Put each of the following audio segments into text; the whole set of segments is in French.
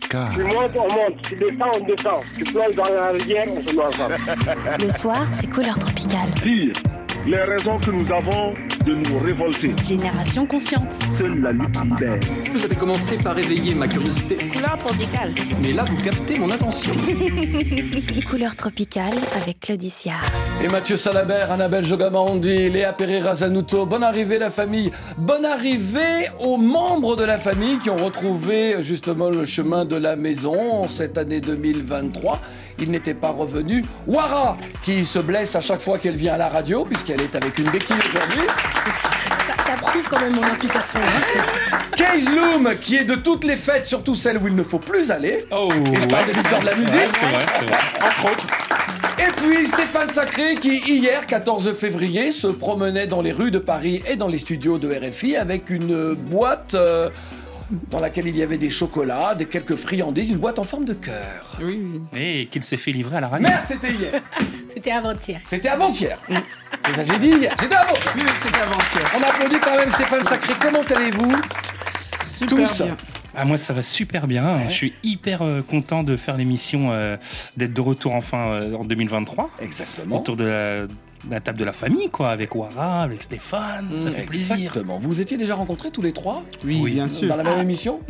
Tu montes, on monte. Tu descends, on descend. Tu plonges dans la rivière, on se met ensemble. Le soir, c'est couleur tropicale. Dire les raisons que nous avons de nous révolter. Génération consciente. Seule la lutte libère. Vous avez commencé par éveiller ma curiosité. Couleur tropicale. Mais là, vous captez mon attention. Couleur tropicale avec Claudicia. Et Mathieu Salabert, Annabelle Jogamandi, Léa Pereira Zanuto, bonne arrivée la famille, bonne arrivée aux membres de la famille qui ont retrouvé justement le chemin de la maison cette année 2023. Il n'était pas revenu. Wara, qui se blesse à chaque fois qu'elle vient à la radio, puisqu'elle est avec une béquille aujourd'hui. Ça, ça prouve quand même mon implication. hein. Case Loom, qui est de toutes les fêtes, surtout celles où il ne faut plus aller. Oh, Et je parle des victoires de la musique. C'est vrai, c'est vrai. entre autres. Et puis Stéphane Sacré qui hier 14 février se promenait dans les rues de Paris et dans les studios de RFI avec une boîte euh, dans laquelle il y avait des chocolats, des quelques friandises, une boîte en forme de cœur. Et qu'il s'est fait livrer à la radio. Merde, c'était hier. C'était avant-hier. C'était avant-hier. C'est ça que j'ai dit hier. C'était avant. C'était avant-hier. On applaudit quand même Stéphane Sacré. Comment allez-vous? Tous? Ah, moi, ça va super bien. Je suis hyper euh, content de faire l'émission, euh, d'être de retour enfin euh, en 2023. Exactement. Autour de la, la table de la famille, quoi, avec Wara, avec Stéphane. Ça fait plaisir. Exactement. Vous vous étiez déjà rencontrés tous les trois Oui, Oui. bien sûr. dans la même émission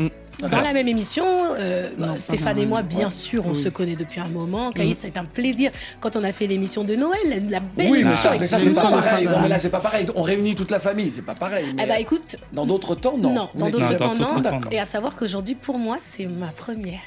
Dans la même émission, euh, Non, Stéphane et moi, bien Ouais. sûr, on Oui. se connaît depuis un moment. Caïs, c'est un plaisir. Quand on a fait l'émission de Noël, la belle Oui, mais émission ça, avec mais ça c'est pas pareil. Non, mais là, c'est pas pareil. On réunit toute la famille, c'est pas pareil. Eh bah écoute, Dans d'autres temps, non. non, Vous dans temps, d'autres temps, non. Et à savoir qu'aujourd'hui, pour moi, c'est ma première.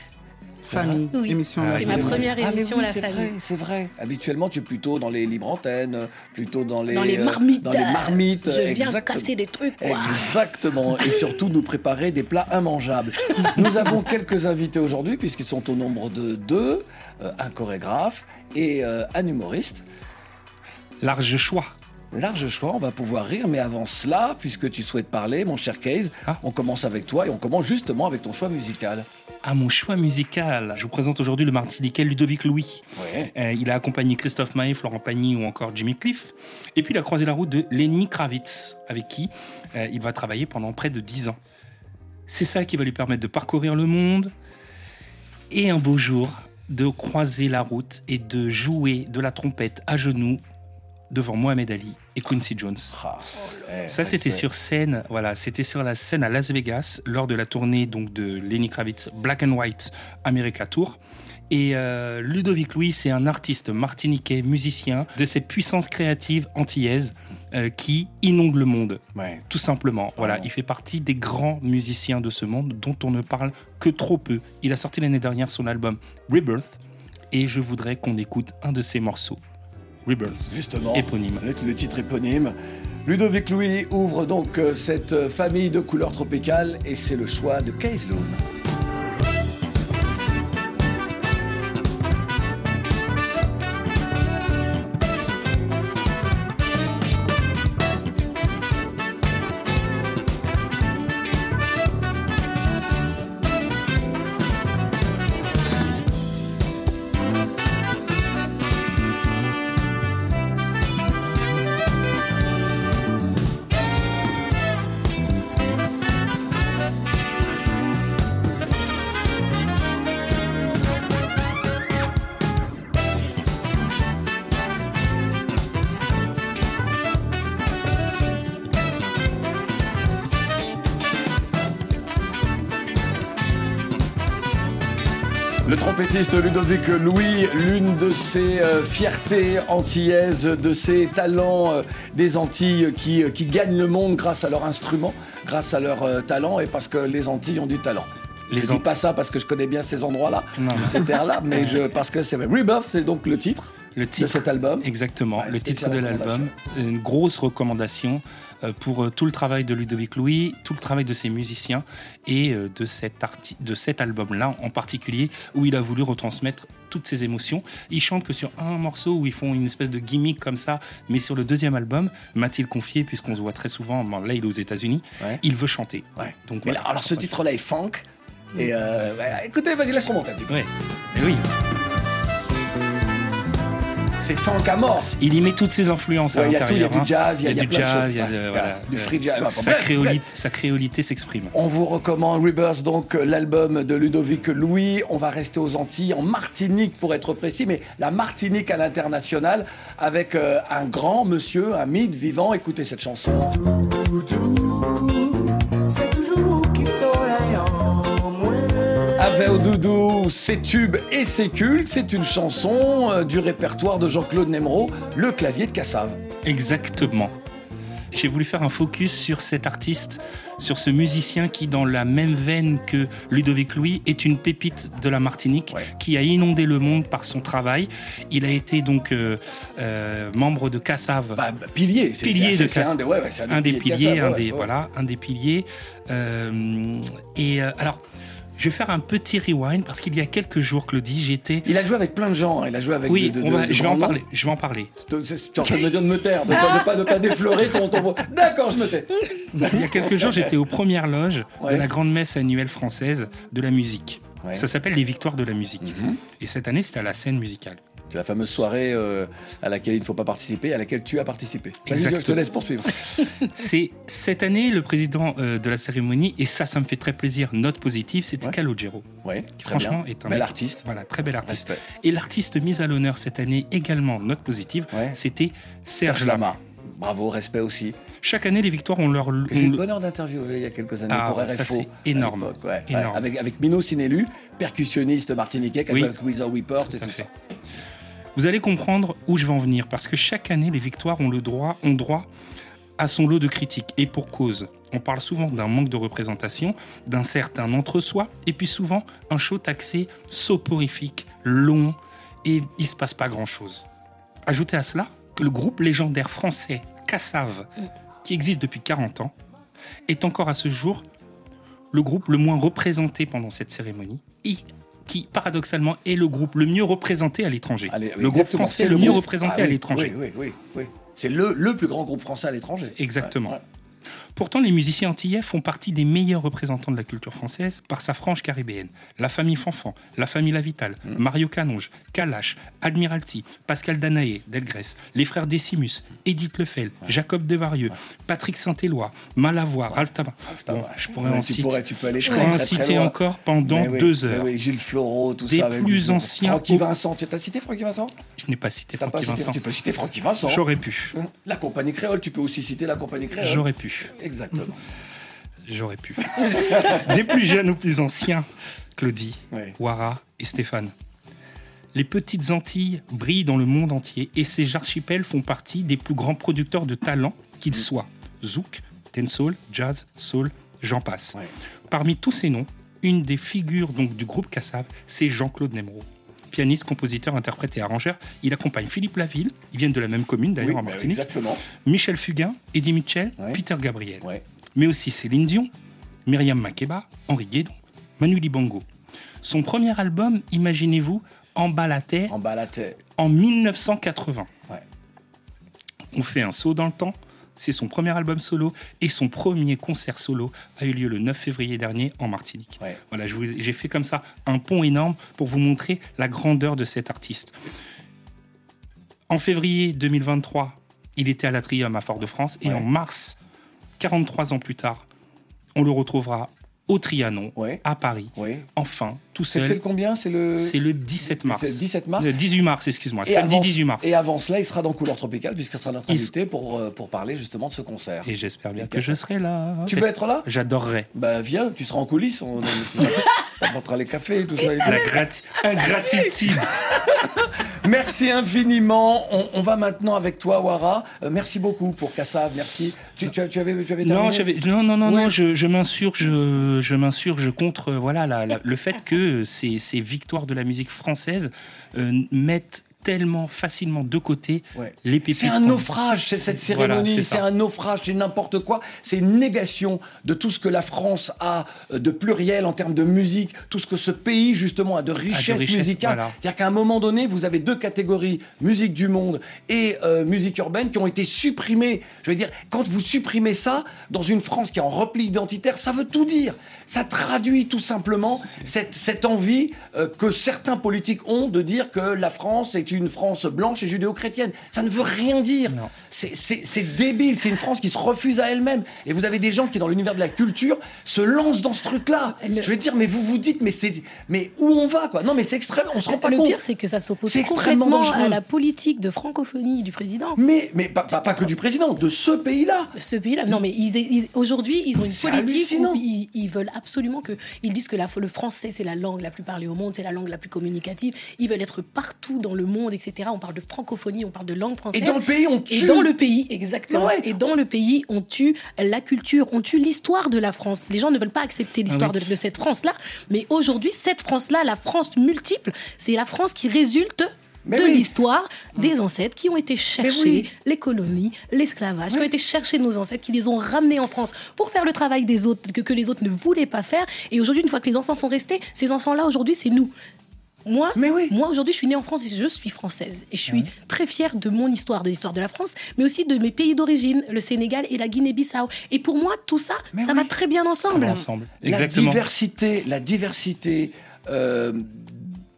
Famille, Oui. émission Ah, La C'est ma première Ah, émission, oui, La c'est Famille. vrai, c'est vrai. Habituellement, tu es plutôt dans les libres antennes, plutôt dans les Dans les euh, marmites. dans les marmites. Je viens exactement. casser des trucs, quoi. Exactement. Et surtout nous préparer des plats immangeables. Nous avons quelques invités aujourd'hui puisqu'ils sont au nombre de deux, euh, un chorégraphe et euh, un humoriste. Large choix. Large choix, on va pouvoir rire, mais avant cela, puisque tu souhaites parler, mon cher Case, Ah. on commence avec toi et on commence justement avec ton choix musical. À mon choix musical, je vous présente aujourd'hui le Martiniquais Ludovic Louis. Ouais. Euh, il a accompagné Christophe Maé, Florent Pagny ou encore Jimmy Cliff. Et puis il a croisé la route de Lenny Kravitz, avec qui euh, il va travailler pendant près de 10 ans. C'est ça qui va lui permettre de parcourir le monde et un beau jour de croiser la route et de jouer de la trompette à genoux devant Mohamed Ali et Quincy Jones. Ah, eh, Ça, c'était sur scène, voilà, c'était sur la scène à Las Vegas lors de la tournée donc de Lenny Kravitz Black and White America Tour. Et euh, Ludovic Louis, c'est un artiste martiniquais, musicien de cette puissance créative antillaise euh, qui inonde le monde, Ouais. tout simplement. Voilà, il fait partie des grands musiciens de ce monde dont on ne parle que trop peu. Il a sorti l'année dernière son album Rebirth et je voudrais qu'on écoute un de ses morceaux. Justement. éponyme. Le, le titre éponyme. Ludovic Louis ouvre donc euh, cette euh, famille de couleurs tropicales et c'est le choix de Case Loom. Ludovic Louis, l'une de ses euh, fiertés antillaises, de ses talents euh, des Antilles qui, euh, qui gagnent le monde grâce à leur instrument, grâce à leur talent et parce que les Antilles ont du talent. Les je dis Antilles. pas ça parce que je connais bien ces endroits-là, ces terres-là, mais je, parce que c'est Rebirth, c'est donc le titre, Le de titre cet album. Exactement, Ouais, le titre de l'album. Une grosse recommandation euh, pour euh, tout le travail de Ludovic Louis, tout le travail de ses musiciens et euh, de cet, de cet album-là en particulier où il a voulu retransmettre toutes ses émotions. Il chante que sur un morceau où ils font une espèce de gimmick comme ça, mais sur le deuxième album, m'a-t-il confié, puisqu'on se voit très souvent, bon, là il est aux États-Unis, Ouais. il veut chanter. Ouais. Donc, Mais voilà. là, alors ce titre-là est funk. Et euh, écoutez, vas-y, laisse remonter un petit peu. Ouais. Et oui, c'est funk à mort. Il y met toutes ses influences Ouais, Il y a tout, il y a l'intérieur. du jazz, il y a, du jazz, il y a du free jazz. Sa sa créolité s'exprime. On vous recommande Rebirth, donc euh, l'album de Ludovic Louis. On va rester aux Antilles, en Martinique pour être précis, mais la Martinique à l'international avec euh, un grand monsieur, un mythe vivant. Écoutez cette chanson. Au doudou, ses tubes et ses cultes, c'est une chanson euh, du répertoire de Jean-Claude Nemro, le clavier de Cassave. Exactement. J'ai voulu faire un focus sur cet artiste, sur ce musicien qui, dans la même veine que Ludovic Louis, est une pépite de la Martinique, Ouais. qui a inondé le monde par son travail. Il a été donc euh, euh, membre de Cassave. Bah, bah, pilier, c'est Pilier de Cassave. un des, ouais, ouais, c'est un des de piliers, un des voilà, un des piliers. Euh, et alors, je vais faire un petit rewind parce qu'il y a quelques jours, Claudie, j'étais. Il a joué avec plein de gens, hein. il a joué avec Oui, de- de- on va- de je vais en parler. Je vais en parler. Tu es en train de me dire de me taire, de pas, de pas, de pas déflorer ton, ton... D'accord, je me tais. Il y a quelques jours, j'étais aux premières loges Ouais. de la grande messe annuelle française de la musique. Ouais. Ça s'appelle les Victoires de la musique. Mhm. Et cette année, c'était à la scène musicale. C'est la fameuse soirée euh, à laquelle il ne faut pas participer, à laquelle tu as participé. Exactement. je te laisse poursuivre. C'est cette année le président euh, de la cérémonie, et ça, ça me fait très plaisir. Note positive, c'était Ouais. Calogero. Oui, Qui, très franchement, bien. est un Bel artiste. Voilà, très bel artiste. Respect. Et l'artiste mis à l'honneur cette année également, note positive, Ouais. c'était Serge Lama. Bravo, respect aussi. Chaque année, les victoires ont leur. J'ai eu le bonheur d'interviewer il y a quelques années Ah pour ouais, ça, RFO. c'est énorme. ouais. Énorme. Ouais, avec, avec Mino Sinelu, percussionniste martiniquais, qui a Oui. joué avec Weezer Report et Tout à tout fait. ça. Vous allez comprendre où je vais en venir, parce que chaque année, les victoires ont le droit, ont droit à son lot de critiques, et pour cause. On parle souvent d'un manque de représentation, d'un certain entre-soi, et puis souvent un show taxé soporifique, long, et il se passe pas grand-chose. Ajoutez à cela que le groupe légendaire français Cassave, qui existe depuis 40 ans, est encore à ce jour le groupe le moins représenté pendant cette cérémonie, qui, paradoxalement, est le groupe le mieux représenté à l'étranger. Oui, le groupe français le mieux groupe- représenté Ah à l'étranger. Oui, oui, oui. oui. C'est le, le plus grand groupe français à l'étranger. Exactement. Ouais, ouais. Pourtant, les musiciens antillais font partie des meilleurs représentants de la culture française par sa frange caribéenne. La famille Fanfan, la famille Lavital, Mm. Mario Canonge, Kalash, Admiralty, Pascal Danaé, Delgrès, les frères Décimus, Édith Lefel, Jacob Devarieux, Patrick Saint-Éloi, Malavoie, Ralph Tabar. Putain, Bon, ouais. je pourrais Ouais, en tu citer, pourrais- tu peux aller je très, pourrais en très, très citer loin. encore pendant Mais deux heures. oui, Gilles Floreau, tout Des ça. avec plus anciens- Francky Vincent. Tu as cité Francky Vincent? Je n'ai pas cité Francky Vincent. Tu peux citer Francky Vincent. J'aurais pu. La compagnie créole, tu peux aussi citer la compagnie créole. J'aurais pu. Exactement. J'aurais pu. Des plus jeunes aux plus anciens, Claudie, Ouais. Wara et Stéphane. Les petites Antilles brillent dans le monde entier et ces archipels font partie des plus grands producteurs de talent qu'ils soient. Zouk, dancehall, jazz, soul, j'en passe. Ouais. Parmi tous ces noms, une des figures donc du groupe Cassav, c'est Jean-Claude Nemro. Pianiste, compositeur, interprète et arrangeur, il accompagne Philippe Laville, ils viennent de la même commune d'ailleurs Oui, en bah, Martinique, exactement. Michel Fugain, Eddie Mitchell, Ouais. Peter Gabriel Ouais. mais aussi Céline Dion, Myriam Makeba, Henri Guédon, Manu Dibango. Son premier album, imaginez-vous, En bas la tête. en 1980. Ouais. On fait un saut dans le temps. C'est son premier album solo et son premier concert solo a eu lieu le 9 février dernier en Martinique. Ouais. Voilà, j'ai fait comme ça un pont énorme pour vous montrer la grandeur de cet artiste. En février 2023, il était à l'Atrium à Fort-de-France et Ouais. en mars, 43 ans plus tard, on le retrouvera au Trianon, Ouais. à Paris, enfin, tout C'est c'est seul. le combien? C'est le. C'est le 17 mars. C'est le 17 mars Le 18 mars, excuse-moi. Et Samedi avant- 18 mars. Et avant cela, il sera dans Couleur Tropicale, puisqu'il sera notre Il- invité pour, euh, pour parler justement de ce concert. Et j'espère bien Et que je serai là. Tu veux être là? J'adorerais. Bah viens, tu seras en coulisses, on apportera les cafés et tout ça. La grati- ingratitude. Merci infiniment. On, on va maintenant avec toi, Wara. Euh, merci beaucoup pour Kassav, merci. Tu, tu, tu avais, tu avais Non, terminé? non, non, non, Oui. non, je, je m'insurge, je, je m'insurge contre euh, voilà la- la- le fait que ces, victoires de la musique française euh, mettent tellement facilement de côté Ouais. les pépites. C'est un naufrage, c'est cette voilà, cérémonie, c'est un naufrage, c'est n'importe quoi. C'est une négation de tout ce que la France a euh, de pluriel en termes de musique, tout ce que ce pays justement a de richesse, richesse, musicale. voilà. C'est-à-dire qu'à un moment donné, vous avez deux catégories, musique du monde et euh, musique urbaine, qui ont été supprimées. Je veux dire, quand vous supprimez ça dans une France qui est en repli identitaire, ça veut tout dire. Ça traduit tout simplement cette, cette envie euh, que certains politiques ont de dire que la France est une une France blanche et judéo-chrétienne. Ça ne veut rien dire. C'est- débile. C'est une France qui se refuse à elle-même. Et vous avez des gens qui, dans l'univers de la culture, se lancent dans ce truc-là. Le- Je veux dire, mais vous vous dites, mais c'est, mais où on va, quoi? Non, mais c'est extrême. On se rend pas le compte. pire, c'est que ça s'oppose complètement dangereux. à la politique de francophonie du président. Mais, mais pas, pas, pas que du président, de ce pays-là. Ce pays-là, non mais ils, ils- aujourd'hui ils ont une politique où ils, ils veulent absolument que ils disent que la- le français c'est la langue la plus parlée au monde, c'est la langue la plus communicative. Ils veulent être partout dans le monde, etc. On parle de francophonie, on parle de langue Et française. dans le pays, on Et tue. dans le pays, exactement. Ouais. Et dans le pays, on tue la culture, on tue l'histoire de la France. Les gens ne veulent pas accepter l'histoire Ah oui. de, de cette France-là. Mais aujourd'hui, cette France-là, la France multiple, c'est la France qui résulte Mais de oui. l'histoire des ancêtres qui ont été cherchés, oui. les colonies, l'esclavage, qui ont été cherchés nos ancêtres, qui les ont ramenés en France pour faire le travail des autres, que, que les autres ne voulaient pas faire. Et aujourd'hui, une fois que les enfants sont restés, ces enfants-là, aujourd'hui, c'est nous. Moi, Mais oui. moi aujourd'hui, je suis née en France et je suis française. Et je suis très fière de mon histoire, de l'histoire de la France, mais aussi de mes pays d'origine, le Sénégal et la Guinée-Bissau. Et pour moi, tout ça, Mais ça oui. va très bien Ça ensemble. va ensemble. La diversité, la diversité euh,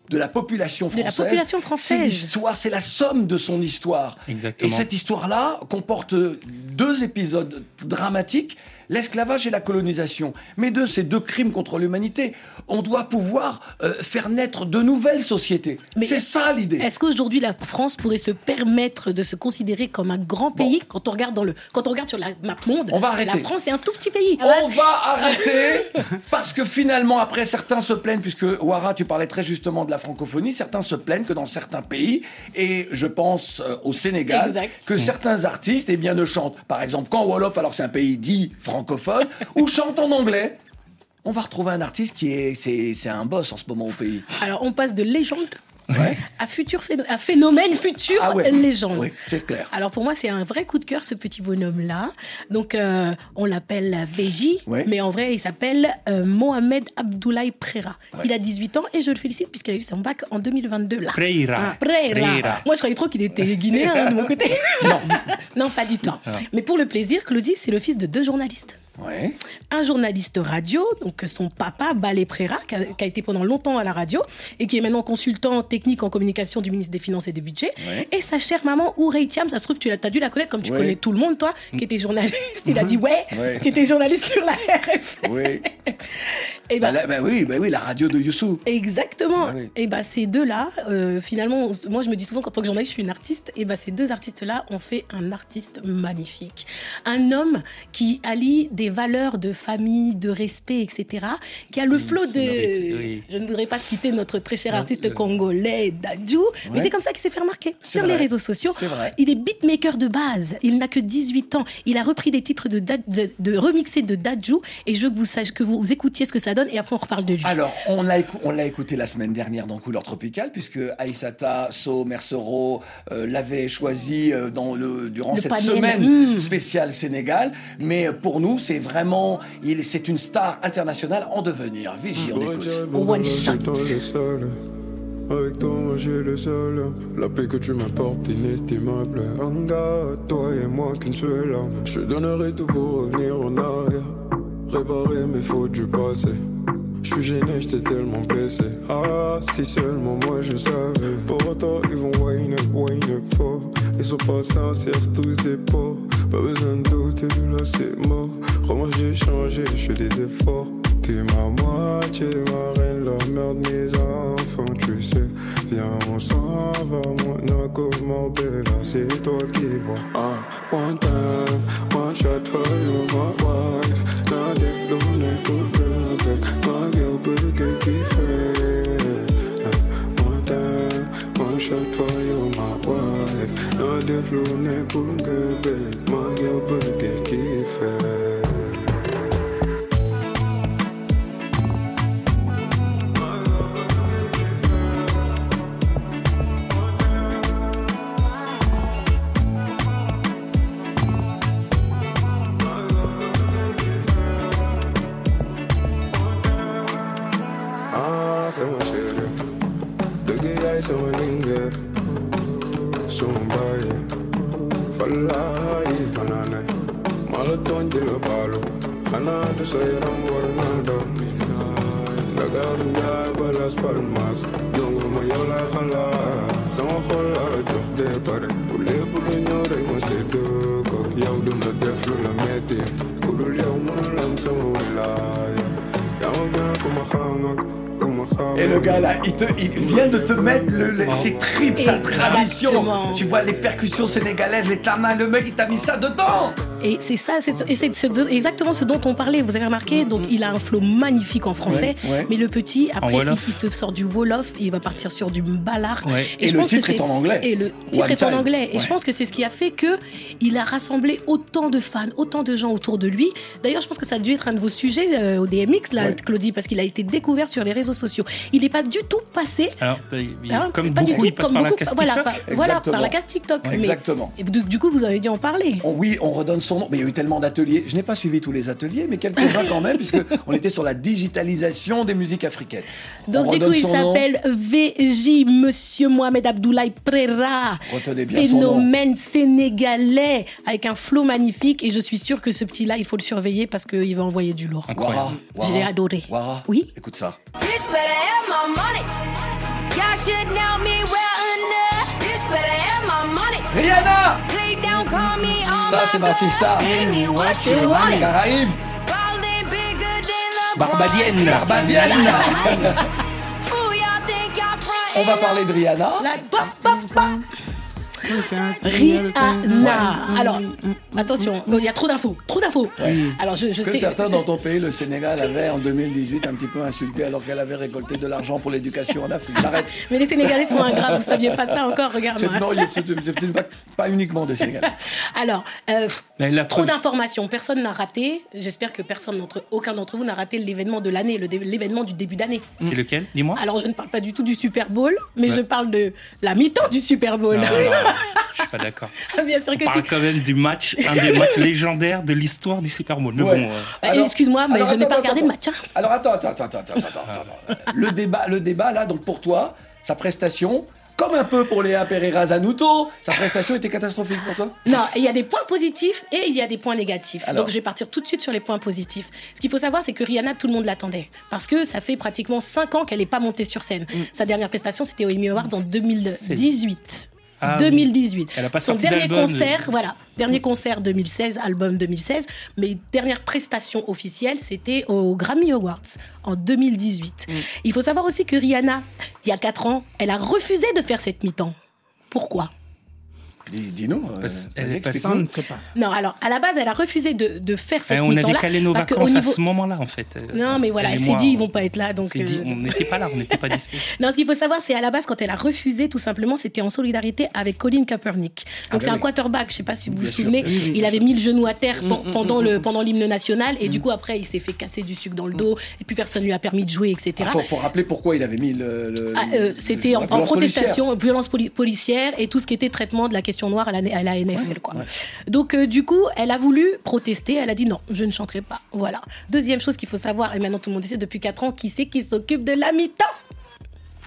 de la population De la française. population C'est française. l'histoire, c'est la somme de son histoire. Exactement. Et cette histoire-là comporte deux épisodes dramatiques l'esclavage et la colonisation. Mais deux, ces deux crimes contre l'humanité. On doit pouvoir euh, faire naître de nouvelles sociétés. C'est ça l'idée. Est-ce qu'aujourd'hui la France pourrait se permettre de se considérer comme un grand pays quand on regarde dans le quand on regarde sur la map monde? On va La arrêter. France est un tout petit pays. On va arrêter parce que finalement, après, certains se plaignent, puisque Wara, tu parlais très justement de la francophonie, certains se plaignent que dans certains pays, et je pense euh, au Sénégal, Exact. que certains artistes eh bien, ne chantent, par exemple, qu'en Wolof, alors c'est un pays dit francophone, ou chantent en anglais. On va retrouver un artiste qui est, c'est, c'est un boss en ce moment au pays. Alors on passe de légende Ouais. à futur phéno- à phénomène futur Ah ouais. légende. Oui, c'est clair. Alors pour moi, c'est un vrai coup de cœur, ce petit bonhomme-là. Donc, euh, on l'appelle VJ, Ouais. mais en vrai, il s'appelle euh, Mohamed Abdoulaye Prera. Ouais. Il a 18 ans et je le félicite puisqu'il a eu son bac en 2022. Là. Preira. Ah, Prera. Moi, je croyais trop qu'il était guinéen hein, de mon côté. Non. non, pas du tout. Mais pour le plaisir, Claudie, c'est le fils de deux journalistes Ouais. un journaliste radio, donc son papa, Balé Prera, qui a, qui a été pendant longtemps à la radio et qui est maintenant consultant technique en communication du ministre des Finances et des Budgets. Ouais. Et sa chère maman, Ourey Thiam, ça se trouve, tu as dû la connaître comme tu Ouais. connais tout le monde, toi, qui était journaliste. Il a dit ouais, qui était journaliste sur la RF. Oui. Et Bah, ben, là, bah oui, bah oui, la radio de Youssou. Exactement. Ah oui. Et bah ces deux-là, euh, finalement, on moi je me dis souvent qu'en tant que journaliste, je suis une artiste. Et bah ces deux artistes-là ont fait un artiste magnifique, un homme qui allie des valeurs de famille, de respect, etc. Qui a le flot de. oui. Je ne voudrais pas citer notre très cher artiste euh, congolais Dadju, mais c'est comme ça qu'il s'est fait remarquer sur vrai. les réseaux sociaux. C'est vrai. Il est beatmaker de base. Il n'a que 18 ans. Il a repris des titres de, Dad- de, de remixés de Dadju. Et je veux que vous, sachiez, que vous écoutiez ce que ça donne. Et après, on reparle de lui. Alors, on l'a, écou- écouté la semaine dernière dans Couleur Tropicale, puisque Aïssata, So, Mercero euh, l'avaient choisi euh, dans le, durant Le cette panel. semaine Mm. spéciale Sénégal. Mais euh, pour nous, c'est vraiment, il, c'est une star internationale en devenir. Vigie, on écoute. One shot. Avec toi, moi j'ai le seul. La paix que tu m'apportes est inestimable. Anga, toi et moi qu'une seule âme. Je donnerai tout pour revenir en arrière. Réparer mes fautes du passé. Je suis gêné, j'étais tellement blessé. Ah, si seulement moi je savais. Pour autant, ils vont wine up, wine up fort. Ils sont pas sincères, tous des porcs. Pas besoin de douter, là c'est mort. Crois-moi, j'ai changé, je fais des efforts. T'es ma moitié, ma reine, la mère de mes enfants, tu sais. Viens, on s'en va, Monaco, Marbella, c'est toi qui vois. Ah, one time, one shot for you, my wife. Now they don't let go back. My girl, peut qu'elle kiffe. One time, one shot for you, my wife. Now they don't let go back. My girl, te, il vient de te mettre le, le- ses tripes, sa tradition. Tu vois les percussions sénégalaises, les tamas, le mec il t'a mis ça dedans. Et c'est ça, c'est exactement ce dont on parlait. Vous avez remarqué, donc il a un flow magnifique en français, Ouais, ouais. mais le petit, après, il, te sort du Wolof, il va partir sur du Mbalar. Ouais. Et je le pense titre est en anglais. Et le titre One est en anglais. Et je pense que c'est ce qui a fait que il a rassemblé autant de fans, autant de gens autour de lui. D'ailleurs, je pense que ça a dû être un de vos sujets euh, au DMX, là. Claudie, parce qu'il a été découvert sur les réseaux sociaux. Il n'est pas du tout passé. Alors, hein, comme pas du beaucoup, tout, il passe comme par la voilà, TikTok. par, voilà, Exactement. par la TikTok. Mais- Exactement. et du, du coup, vous avez dû en parler. On- oui, on redonne son nom. Mais il y a eu tellement d'ateliers. Je n'ai pas suivi tous les ateliers, mais quelques-uns quand même, puisque on était sur la digitalisation des musiques africaines. Donc On du coup, il s'appelle VJ Monsieur Mohamed Abdoulaye Prera. Retenez bien son nom. Phénomène sénégalais avec un flow magnifique et je suis sûre que ce petit-là, il faut le surveiller parce qu'il va envoyer du lourd. Wara, J'ai adoré. Wara, Oui. écoute ça. Rihanna Ça, c'est want? Caraïbes. Barbadienne. Barbadienne. On va parler de Rihanna. Rihanna. Alors, attention, il y a trop d'infos, trop d'infos. Alors, je, je Que sais. certains dans ton pays, le Sénégal, avait en 2018 un petit peu insulté alors qu'elle avait récolté de l'argent pour l'éducation en Afrique. J'arrête. Mais les Sénégalais sont ingrats, vous saviez pas ça encore, C'est- regarde-moi. Non, il y a- c'est pas, uniquement des Sénégalais. Alors, euh, la trop preuve- d'informations, personne n'a raté. J'espère que personne d'entre, aucun d'entre vous n'a raté l'événement de l'année, l'événement du début d'année. C'est lequel? Dis-moi. Alors, je ne parle pas du tout du Super Bowl, mais Ouais. je parle de la mi-temps du Super Bowl. Non, non, je suis pas d'accord. Bien sûr On que parle si. quand même du match, un des matchs légendaires de l'histoire du Super Bowl. Mais Ouais. bon, euh, Bah, Excuse-moi, mais alors, je n'ai pas regardé attends, le match. hein. Alors attends, attends, attends, attends, attends, attends, attends. Le débat, le débat là, donc pour toi, sa prestation, comme un peu pour Léa Pereira Zanuto, sa prestation était catastrophique pour toi? Non, il y a des points positifs et il y a des points négatifs. Alors. Donc je vais partir tout de suite sur les points positifs. Ce qu'il faut savoir, c'est que Rihanna, tout le monde l'attendait. Parce que ça fait pratiquement 5 ans qu'elle n'est pas montée sur scène. Mm. Sa dernière prestation, c'était au Emmy Awards en 2018. Ah oui. 2018. Elle a pas Son sorti dernier concert, voilà, dernier concert 2016, album 2016, mais dernière prestation officielle, c'était au Grammy Awards en 2018. Mm. Il faut savoir aussi que Rihanna, il y a 4 ans, elle a refusé de faire cette mi-temps. Pourquoi? Dis- Dis-nous. euh, Parce- vas-y, elle est passée- explique-nous. Ça, on ne sait pas. Non, alors à la base, elle a refusé de, de faire cette eh, on a mi-temps-là. décalé nos parce qu'au vacances à niveau- ce moment-là, en fait. Euh, Non, mais voilà, elle s'est dit, ils on- vont pas être là, donc. dit, euh, on n'était pas là, on n'était pas dispo. Non, ce qu'il faut savoir, c'est à la base, quand elle a refusé, tout simplement, c'était en solidarité avec Colin Kaepernick. Donc, Ah, c'est bah un quarterback, je sais pas si vous vous Bien souvenez. Il avait mis le genou à terre pen- pendant le pendant l'hymne national, et du coup, après, il s'est fait casser du sucre dans le dos, et puis personne lui a permis de jouer, etc. Il faut, faut rappeler pourquoi il avait mis le. le- Ah, euh, le- c'était en, la en violence protestation, violence poli- policière et tout ce qui était traitement de la question noire à la, à la NFL. quoi. ouais. Donc, euh, du coup, elle a voulu protester. Elle a dit non, je ne chanterai pas. Voilà. Deuxième chose qu'il faut savoir, et maintenant tout le monde sait depuis 4 ans, qui c'est qui s'occupe de la mi-temps?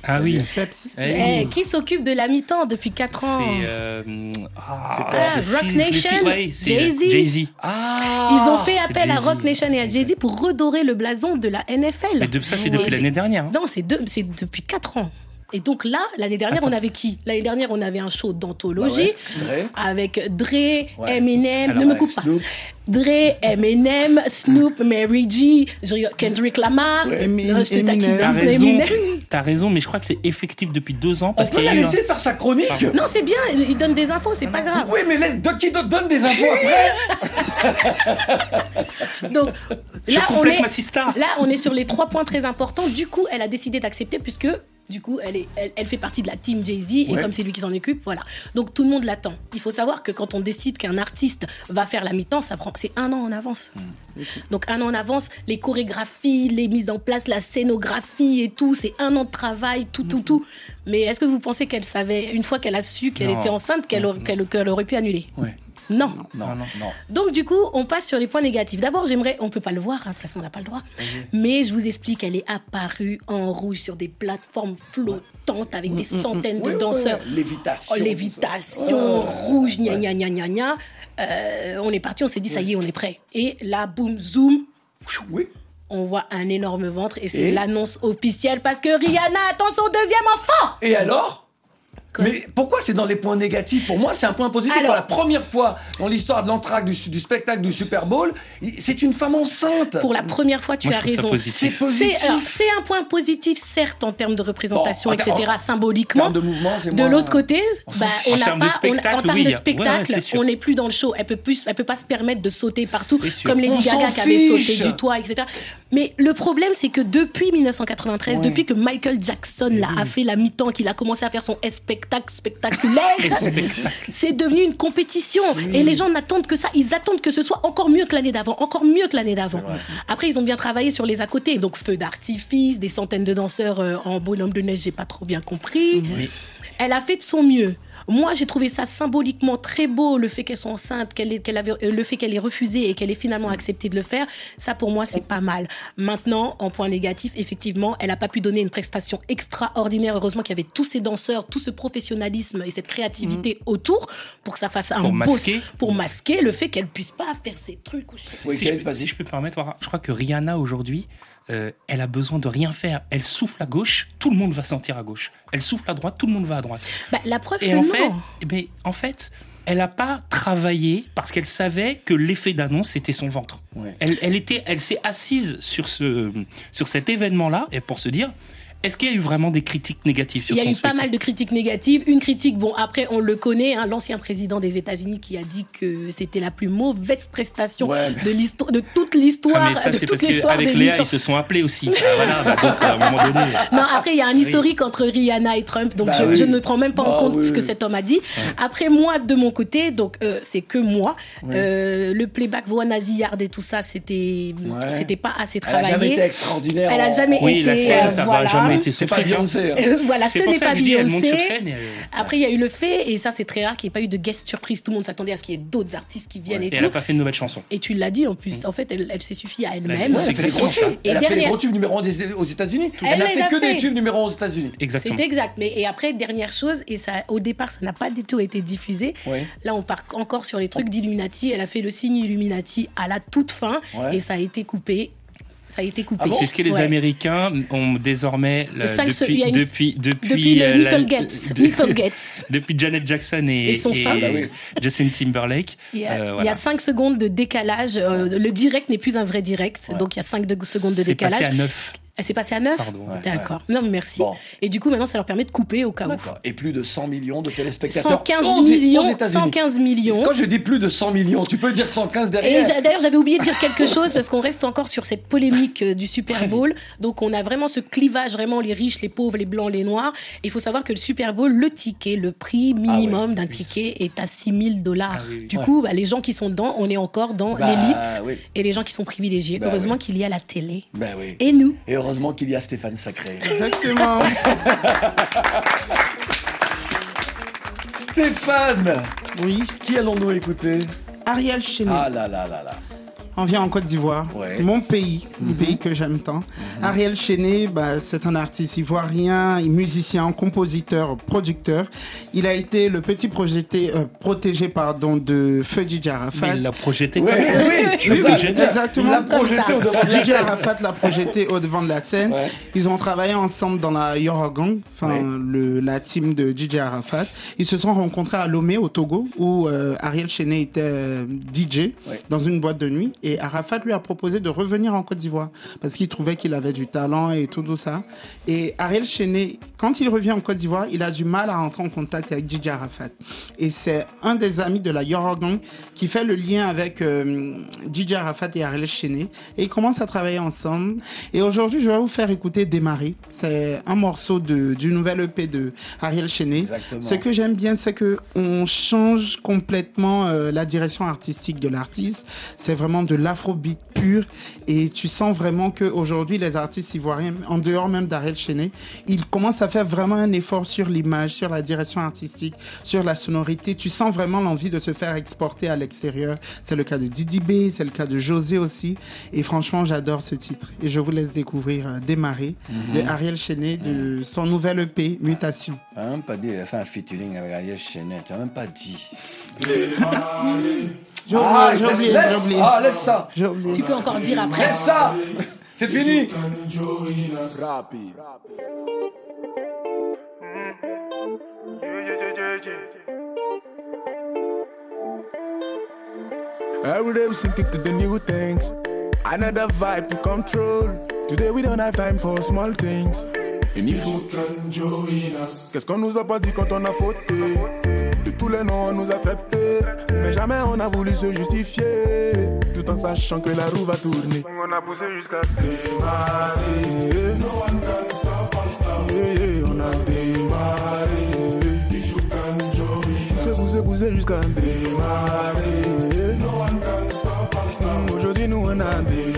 Ah oui. Pepsi. Eh Eh, Qui s'occupe de la mi-temps depuis 4 ans? C'est. euh, ah, Ah, Rock Nation, ouais, Jay-Z. Ah Ils ont fait appel à. Rock Nation et à Jay-Z pour redorer le blason de la NFL. Mais de, ça, c'est depuis l'année dernière. hein. Non, c'est de- c'est depuis 4 ans. Et donc là, l'année dernière, Attends. on avait qui? L'année dernière, on avait un show Bah d'anthologie ouais, Dre. avec Dre, Ouais. Eminem, Alors, ne me coupe pas. Snoop. Dre, Eminem, Snoop, Mary G, Kendrick Lamar. Ouais. Eminem. T'as raison, raison, mais je crois que c'est effectif depuis deux ans. On Parce peut qu'il y la un- laisser faire sa chronique Pardon. Non, c'est bien, il donne des infos, c'est pas grave. Oui, mais laisse, donne des infos après Donc Je on est. Là, on est sur les trois points très importants. Du coup, elle a décidé d'accepter puisque du coup, elle, est, elle, elle fait partie de la team Jay-Z et Ouais. comme c'est lui qui s'en occupe, voilà. Donc tout le monde l'attend. Il faut savoir que quand on décide qu'un artiste va faire la mi-temps, ça prend, c'est un an en avance. Donc un an en avance, les chorégraphies, les mises en place, la scénographie et tout, c'est un an de travail, tout, tout, tout. Mais est-ce que vous pensez qu'elle savait, une fois qu'elle a su qu'elle était enceinte, qu'elle aurait- qu'elle- qu'elle aurait pu annuler? Ouais. Non. Non, Ah, non. non. Donc du coup, on passe sur les points négatifs. D'abord, j'aimerais, on peut pas le voir, hein, de toute façon, on n'a pas le droit. Mais je vous explique, elle est apparue en rouge sur des plateformes flottantes avec des centaines de Ouais, danseurs. ouais, Lévitation. Oh, lévitation, rouge, gna gna gna gna gna. Euh, on est parti, on s'est dit, ça y est, on est prêt. Et là, boum, zoom, Oui. on voit un énorme ventre et c'est Et l'annonce officielle parce que Rihanna attend son deuxième enfant. Et alors? Mais pourquoi c'est dans les points négatifs Pour moi, c'est un point positif. Alors- Pour la première fois dans l'histoire de l'entracte du, du spectacle du Super Bowl, c'est une femme enceinte. Pour la première fois, tu Moi, as raison. C'est positif. C'est un point positif, certes, en termes de représentation, Bon, etc., en- En symboliquement. termes de mouvement, c'est De moins- l'autre côté, on bah, on n'a termes de pas, on- en termes oui, de spectacle, ouais, on n'est plus dans le show. Elle peut plus, elle peut pas se permettre de sauter partout, comme Lady Gaga qui avait sauté du toit, etc. Mais le problème, c'est que depuis 1993, Ouais. depuis que Michael Jackson là, a fait la mi-temps, qu'il a commencé à faire son spectacle spectaculaire, c'est devenu une compétition. Et les gens n'attendent que ça. Ils attendent que ce soit encore mieux que l'année d'avant, encore mieux que l'année d'avant. Après, ils ont bien travaillé sur les à côté. Donc, feu d'artifice, des centaines de danseurs euh, en bonhomme de neige, j'ai pas trop bien compris. Elle a fait de son mieux. Moi, j'ai trouvé ça symboliquement très beau, le fait qu'elle soit enceinte, qu'elle ait- qu'elle avait, euh, le fait qu'elle ait refusé et qu'elle ait finalement accepté de le faire. Ça, pour moi, c'est pas mal. Maintenant, en point négatif, effectivement, elle n'a pas pu donner une prestation extraordinaire. Heureusement qu'il y avait tous ces danseurs, tout ce professionnalisme et cette créativité autour pour que ça fasse un Pour masquer. pour masquer le fait qu'elle puisse pas faire ces trucs. ou je. Oui, si, je, vas-y. si je peux me permettre, je crois que Rihanna aujourd'hui, euh, elle a besoin de rien faire. Elle souffle à gauche, tout le monde va sentir à gauche. Elle souffle à droite, tout le monde va à droite. Bah, la preuve Et que en non. fait, mais en fait, elle n'a pas travaillé parce qu'elle savait que l'effet d'annonce c'était son ventre. Ouais. Elle, elle était, elle s'est assise sur ce, sur cet événement-là et pour se dire, est-ce qu'il y a eu vraiment des critiques négatives sur Il y a son eu pas mal de critiques négatives. Une critique, bon, après, on le connaît, hein, l'ancien président des États-Unis qui a dit que c'était la plus mauvaise prestation Ouais, de, l'histoire, de toute l'histoire. Ah, mais ça, de c'est toute parce l'histoire qu'avec des Léa, ils se sont appelés aussi. Ah, voilà, bah, donc à un moment donné. Non, après, il y a un historique entre Rihanna et Trump, donc Bah je, oui. je ne prends même pas en Bah compte oui. ce que cet homme a dit. Après, moi, de mon côté, donc euh, c'est que moi, euh, le playback Voix nasillarde et tout ça, c'était Ouais. c'était pas assez Elle a jamais travaillé. été extraordinaire. Elle a jamais Oui, été. la scène, euh, ça voilà. va jamais été son C'est pas truc. hein. Beyoncé. hein. Euh, voilà, C'est ce n'est pas Beyoncé. euh, Après, il y a eu le fait, et ça c'est très rare, qu'il n'y ait pas eu de guest surprise. Tout le monde s'attendait à ce qu'il y ait d'autres artistes qui viennent et et, elle tout. n'a pas fait de nouvelle chanson. Et tu l'as dit en plus, en fait, elle, s'est suffie à elle-même. Ouais, Elle a fait des exactement gros ça. Elle a fait des derrière- gros tubes numéro 1 des- aux États-Unis. Elle les fait a que des tubes numéro 1 aux États-Unis. Exactement. C'est exact. Mais et après, dernière chose, et ça, au départ, ça n'a pas du tout été diffusé. Là, on part encore sur les trucs d'Illuminati. Elle a fait le signe Illuminati à la toute fin, et ça a été coupé. Ça a été coupé. Ah bon C'est ce que les Ouais. Américains ont désormais le- Le depuis, une- depuis, depuis, Depuis le euh, la- Nipplegates. de- Nipplegates. depuis Janet Jackson et, Et son sein. Bah oui. Justin Timberlake. Il y, a, euh, il y voilà. a 5 secondes de décalage. euh, le direct n'est plus un vrai direct. Ouais. Donc, il y a 5 secondes de C'est décalage. passé à 9. Elle s'est passée à 9 Pardon. Ouais. D'accord. Non, mais merci. Bon. Et du coup, maintenant, ça leur permet de couper au cas où. Et plus de 100 millions de téléspectateurs. 115 aux- aux millions. États-Unis. 115 millions. Quand je dis plus de 100 millions, tu peux dire 115 Et derrière. j'a- d'ailleurs, j'avais oublié de dire quelque chose parce qu'on reste encore sur cette polémique euh, du Super Bowl. Donc, on a vraiment ce clivage, vraiment les riches, les pauvres, les blancs, les noirs. Il faut savoir que le Super Bowl, le ticket, le prix minimum Ah ouais. d'un ticket est à 6 000 dollars. Ah oui. Du coup, bah, les gens qui sont dedans, on est encore dans Bah, l'élite oui. et les gens qui sont privilégiés. Bah Heureusement oui. qu'il y a la télé. Oui. Et nous Et heureusement qu'il y a Stéphane Sacré. Exactement. Stéphane oui. Qui allons-nous écouter? Ariel Cheney. Ah là là là là. On vient en Côte d'Ivoire, Ouais. mon pays, le pays que j'aime tant. Ariel Cheney, bah, c'est un artiste ivoirien, musicien, compositeur, producteur. Il a été le petit projeté, euh, protégé pardon, de Feu Didi Arafat. Mais il l'a projeté oui, Oui, ça, oui, exactement. Il l'a projeté ça. au devant de la scène. Arafat l'a projeté au devant de la scène. Ouais. Ils ont travaillé ensemble dans la Yorogang, enfin Ouais. le, la team de DJ Arafat. Ils se sont rencontrés à Lomé au Togo où euh, Ariel Cheney était euh, DJ Ouais. dans une boîte de nuit et Arafat lui a proposé de revenir en Côte d'Ivoire parce qu'il trouvait qu'il avait du talent et tout, tout ça. Et Ariel Cheney, quand il revient en Côte d'Ivoire, il a du mal à rentrer en contact avec DJ Arafat. Et c'est un des amis de la Yorogang qui fait le lien avec euh, DJ Arafat et Ariel Cheney et ils commencent à travailler ensemble. Et aujourd'hui, je vais vous faire écouter Démarrer. C'est un morceau de, du nouvel EP de Ariel Cheney. Exactement. Ce que j'aime bien, c'est que on change complètement euh, la direction artistique de l'artiste. C'est vraiment de l'afrobeat pur et tu sens vraiment que aujourd'hui les artistes ivoiriens, en dehors même d'Ariel Cheney, ils commencent à faire vraiment un effort sur l'image, sur la direction artistique, sur la sonorité. Tu sens vraiment l'envie de se faire exporter à l'extérieur. C'est le cas de Didi B, c'est le cas de José aussi. Et franchement, j'adore ce titre. Et je vous laisse découvrir euh, Démarrer de Ariel Cheney de son nouvel EP Mutation. Tu n'as même pas dit, il a fait un featuring avec Ariel Cheney. Tu n'as même pas dit. Ah, j'ai laisse- oublié, laisse- j'ai oublié. Ah, laisse ça. J'ai oublié. Tu peux encore dire après. Laisse ça. C'est fini. Every day we sinking to the new things? Another vibe to control. Today we don't have time for small things. And if you can join us. Qu'est-ce qu'on nous a pas dit quand on a fauté? Tous les noms on nous a traités. Mais jamais on a voulu se justifier. Tout en sachant que la roue va tourner. On a poussé jusqu'à démarrer. No one can stop us now. Yeah, yeah, on a démarré. If you can join jusqu'à démarrer. No one can stop us now. Aujourd'hui nous on a démarré.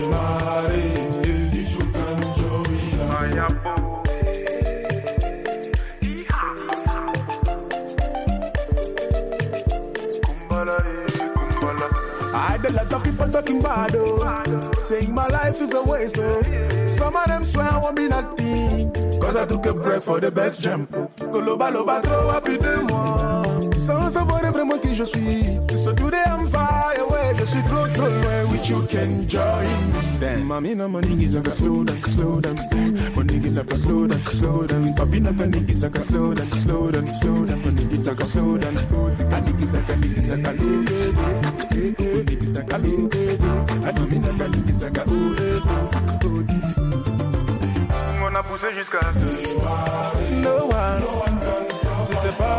A lot of people talking bad, oh. Saying my life is a waste, oh. Some of them swear I won't be nothing. Cause I took a break for the best jump. Koloba loba trop moi. Sans savoir vraiment qui je suis. Loin. With you can join me. Dance. Mami na money is like a slow down, slow down. Money is like a slow down, slow down. Papi na money is like a slow down, slow down, slow down. Money is like a slow down. A nigga is like a nigga is like a low Nigga is like a low A nigga is like a nigga is like a oh On a poussé jusqu'à No one, c'était pas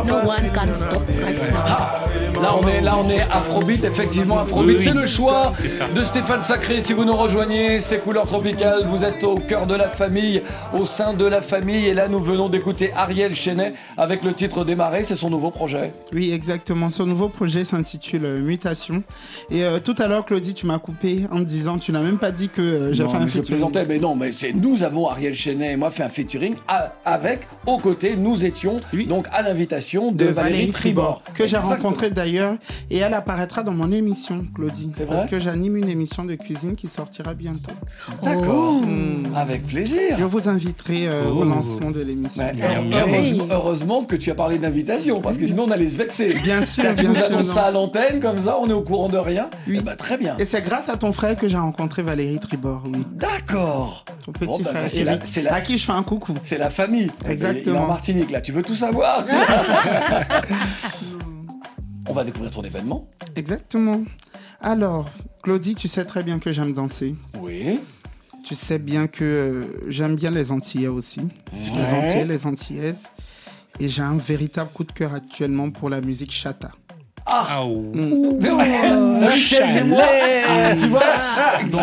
No one can stop des- right now. Ah, Là on est là on est Afrobeat effectivement Afrobeat c'est le choix de Stéphane Sacré si vous nous rejoignez c'est couleur tropicale vous êtes au cœur de la famille au sein de la famille et là nous venons d'écouter Ariel Chenet avec le titre Démarrer c'est son nouveau projet Oui, exactement. Ce nouveau projet s'intitule euh, Mutation. Et euh, tout à l'heure, Claudie, tu m'as coupé en me disant, tu n'as même pas dit que euh, j'ai Non, fait un mais je featuring. plaisantais, mais non, mais c'est nous avons Ariel Chenet et moi fait un featuring à- avec, aux côtés, nous étions donc à l'invitation de, de Valérie Tribord, que j'ai Exactement. rencontré d'ailleurs et elle apparaîtra dans mon émission Claudie C'est vrai parce que j'anime une émission de cuisine qui sortira bientôt D'accord, Hmm. avec plaisir. je vous inviterai euh, au Oh. lancement de l'émission heure- miam. heureusement, heureusement que tu as parlé d'invitation, parce que sinon on allait se vexer. bien sûr tu bien nous sûr ça à l'antenne, comme ça, on est au courant de rien. Oui. Eh ben, très bien. et c'est grâce à ton frère que j'ai rencontré Valérie Tribord oui D'accord. ton petit Bon, bah, frère c'est la- Eric, c'est la- à qui je fais un coucou C'est la famille. Exactement. Il est en Martinique, là. Tu veux tout savoir? On va découvrir ton événement. exactement alors Claudie tu sais très bien que j'aime danser Oui. tu sais bien que euh, j'aime bien les Antillais aussi les Antillais les Antillaises et j'ai un véritable coup de cœur actuellement pour la musique chata Ah, oh. Michel et moi. Ah, tu vois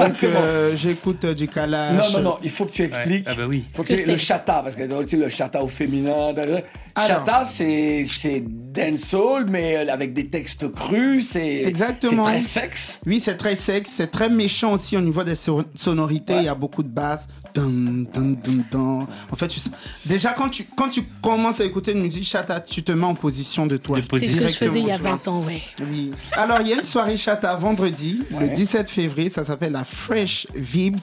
Donc euh, j'écoute euh, du Non, Kalash. non, non, il faut que tu expliques. Ah bah oui. Faut que que tu- le c'est chata, parce que tu le chata au féminin. Chata, c'est c'est dancehall, mais euh, avec des textes crus, c'est Exactement. c'est très sexe. Oui, c'est très sexe, c'est très méchant aussi au niveau des so- sonorités. Il y a beaucoup de basses. Dun, dun, dun, dun. En fait, tu sais- déjà quand tu quand tu commences à écouter une musique chata, tu te mets en position de toi. C'est ce que je faisais il y a Directement, 20 ans, ouais. Oui. Alors il y a une soirée chata vendredi, Ouais. le 17 février. Ça s'appelle la Fresh Vibes.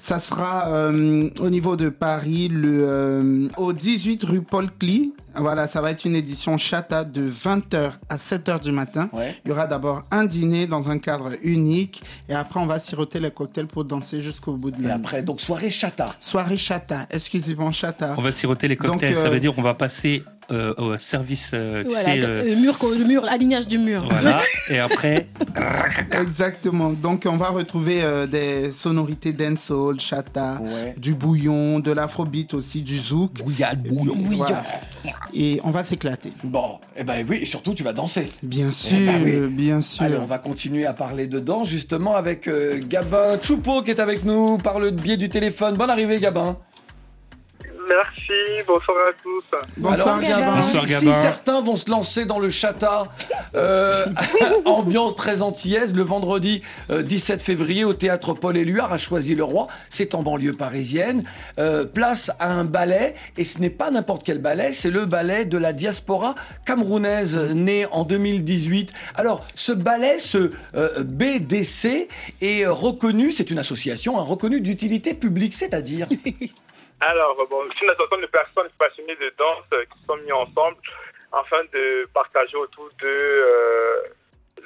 Ça sera euh, au niveau de Paris, le euh, au 18 rue Paul Klee. Voilà, ça va être une édition chata de 20h à 7h du matin. Ouais. Il y aura d'abord un dîner dans un cadre unique et après on va siroter les cocktails pour danser jusqu'au bout de Et la nuit. après, donc soirée chata. Soirée chata, exclusivement chata. On va siroter les cocktails. Donc, euh, Ça veut dire qu'on va passer euh, au service, euh, tu Voilà, sais, euh, le mur, le mur, l'alignage du mur. voilà. Et après, Exactement. Donc on va retrouver euh, des sonorités dancehall, chata, Ouais. du bouillon, de l'afrobeat aussi, du zouk. Bouillade, bouillon. Voilà. Et on va s'éclater. Bon, et ben oui, et surtout tu vas danser. Bien sûr, Eh ben oui. bien sûr. Allez, on va continuer à parler dedans justement avec euh, Gabin Choupeau qui est avec nous par le biais du téléphone. Bonne arrivée Gabin. Merci, bonsoir à tous. Bonsoir Alors, Gabin. Bonsoir, si, Gabin. si certains vont se lancer dans le chata, euh, ambiance très antillaise, le vendredi euh, 17 février au théâtre Paul Éluard à Choisy-le-Roi, c'est en banlieue parisienne. Euh, place à un ballet, et ce n'est pas n'importe quel ballet, c'est le ballet de la diaspora camerounaise euh, né en 2018. Alors, ce ballet, ce euh, BDC, est euh, reconnu, c'est une association, hein, reconnue d'utilité publique, c'est-à-dire? Alors, bon, c'est une association de personnes passionnées de danse euh, qui sont mis ensemble afin de partager autour de, euh,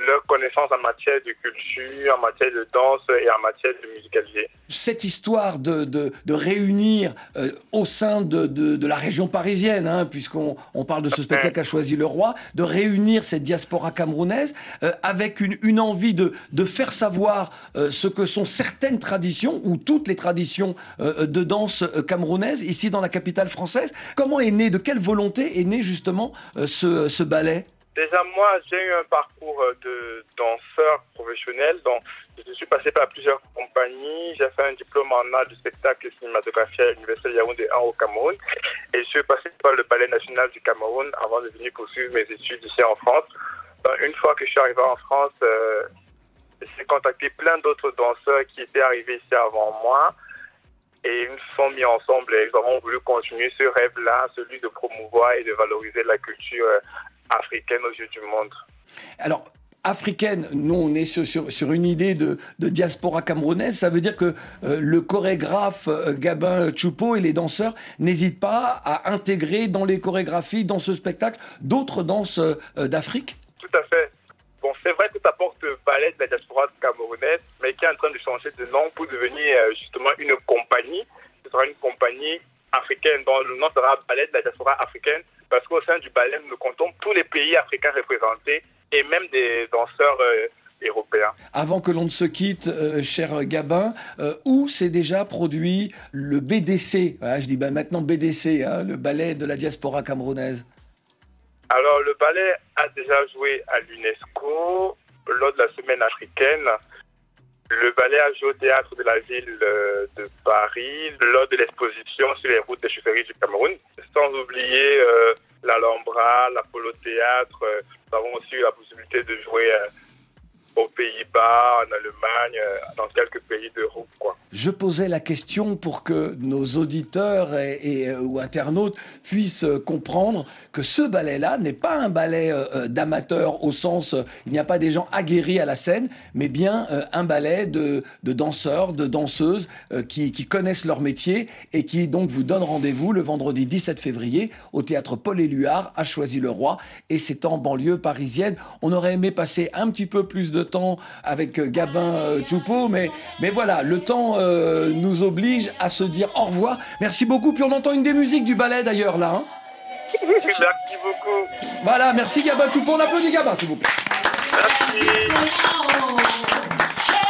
leur connaissance en matière de culture, en matière de danse et en matière de musicalité. Cette histoire de, de, de réunir euh, au sein de, de, la région parisienne, hein, puisqu'on on parle de ce spectacle qu'a choisi le roi, de réunir cette diaspora camerounaise euh, avec une, une envie de, faire savoir euh, ce que sont certaines traditions ou toutes les traditions de danse camerounaise ici dans la capitale française. Comment est né, de quelle volonté est né justement ce, ce ballet? Déjà, moi, j'ai eu un parcours euh, de danseur professionnel. Donc, je suis passé par plusieurs compagnies. J'ai fait un diplôme en art du spectacle et cinématographie à l'Université Yaoundé 1 au Cameroun. Et je suis passé par le Ballet national du Cameroun avant de venir poursuivre mes études ici en France. Une fois que je suis arrivé en France, euh, j'ai contacté plein d'autres danseurs qui étaient arrivés ici avant moi. Et ils se sont mis ensemble et ils auront voulu continuer ce rêve-là, celui de promouvoir et de valoriser la culture euh, africaine aux yeux du monde. Alors, africaine, nous on est sur, sur, sur une idée de, de diaspora camerounaise, ça veut dire que euh, le chorégraphe euh, Gabin Choupo et les danseurs n'hésitent pas à intégrer dans les chorégraphies, dans ce spectacle, d'autres danses euh, d'Afrique? Tout à fait. Bon, c'est vrai que ça porte le ballet de la diaspora camerounaise, mais qui est en train de changer de nom pour devenir justement une compagnie. Ce sera une compagnie africaine dont le nom sera ballet de la diaspora africaine, parce qu'au sein du ballet, nous comptons tous les pays africains représentés et même des danseurs euh, européens. Avant que l'on ne se quitte, euh, cher Gabin, euh, où s'est déjà produit le BDC Voilà, Je dis ben, maintenant BDC, hein, le ballet de la diaspora camerounaise. Alors, le ballet a déjà joué à l'UNESCO lors de la semaine africaine. Le ballet a joué au théâtre de la ville euh, de Paris lors de l'exposition sur les routes des chaufferies du Cameroun. Sans oublier euh, l'Alhambra, l'Apollo Théâtre. Euh, nous avons aussi eu la possibilité de jouer aux Pays-Bas, en Allemagne, euh, dans quelques pays d'Europe. quoi. Je posais la question pour que nos auditeurs et, euh, ou internautes puissent euh, comprendre que ce ballet-là n'est pas un ballet euh, d'amateur au sens il n'y a pas des gens aguerris à la scène, mais bien un ballet de, de danseurs, de danseuses qui, qui connaissent leur métier et qui donc vous donnent rendez-vous le vendredi 17 février au théâtre Paul Éluard à Choisy-le-Roi et c'est en banlieue parisienne. On aurait aimé passer un petit peu plus de temps avec euh, Gabin euh, Choupo, mais, mais voilà, le temps euh, nous oblige à se dire au revoir. Merci beaucoup. Puis on entend une des musiques du ballet d'ailleurs là. hein. Merci beaucoup. Voilà, merci Gabin Choupo. On applaudit Gabin s'il vous plaît.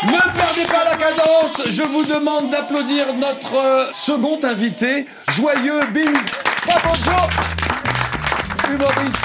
Ne perdez pas la cadence, je vous demande d'applaudir notre euh, second invité, joyeux Bing Papojo, humoriste.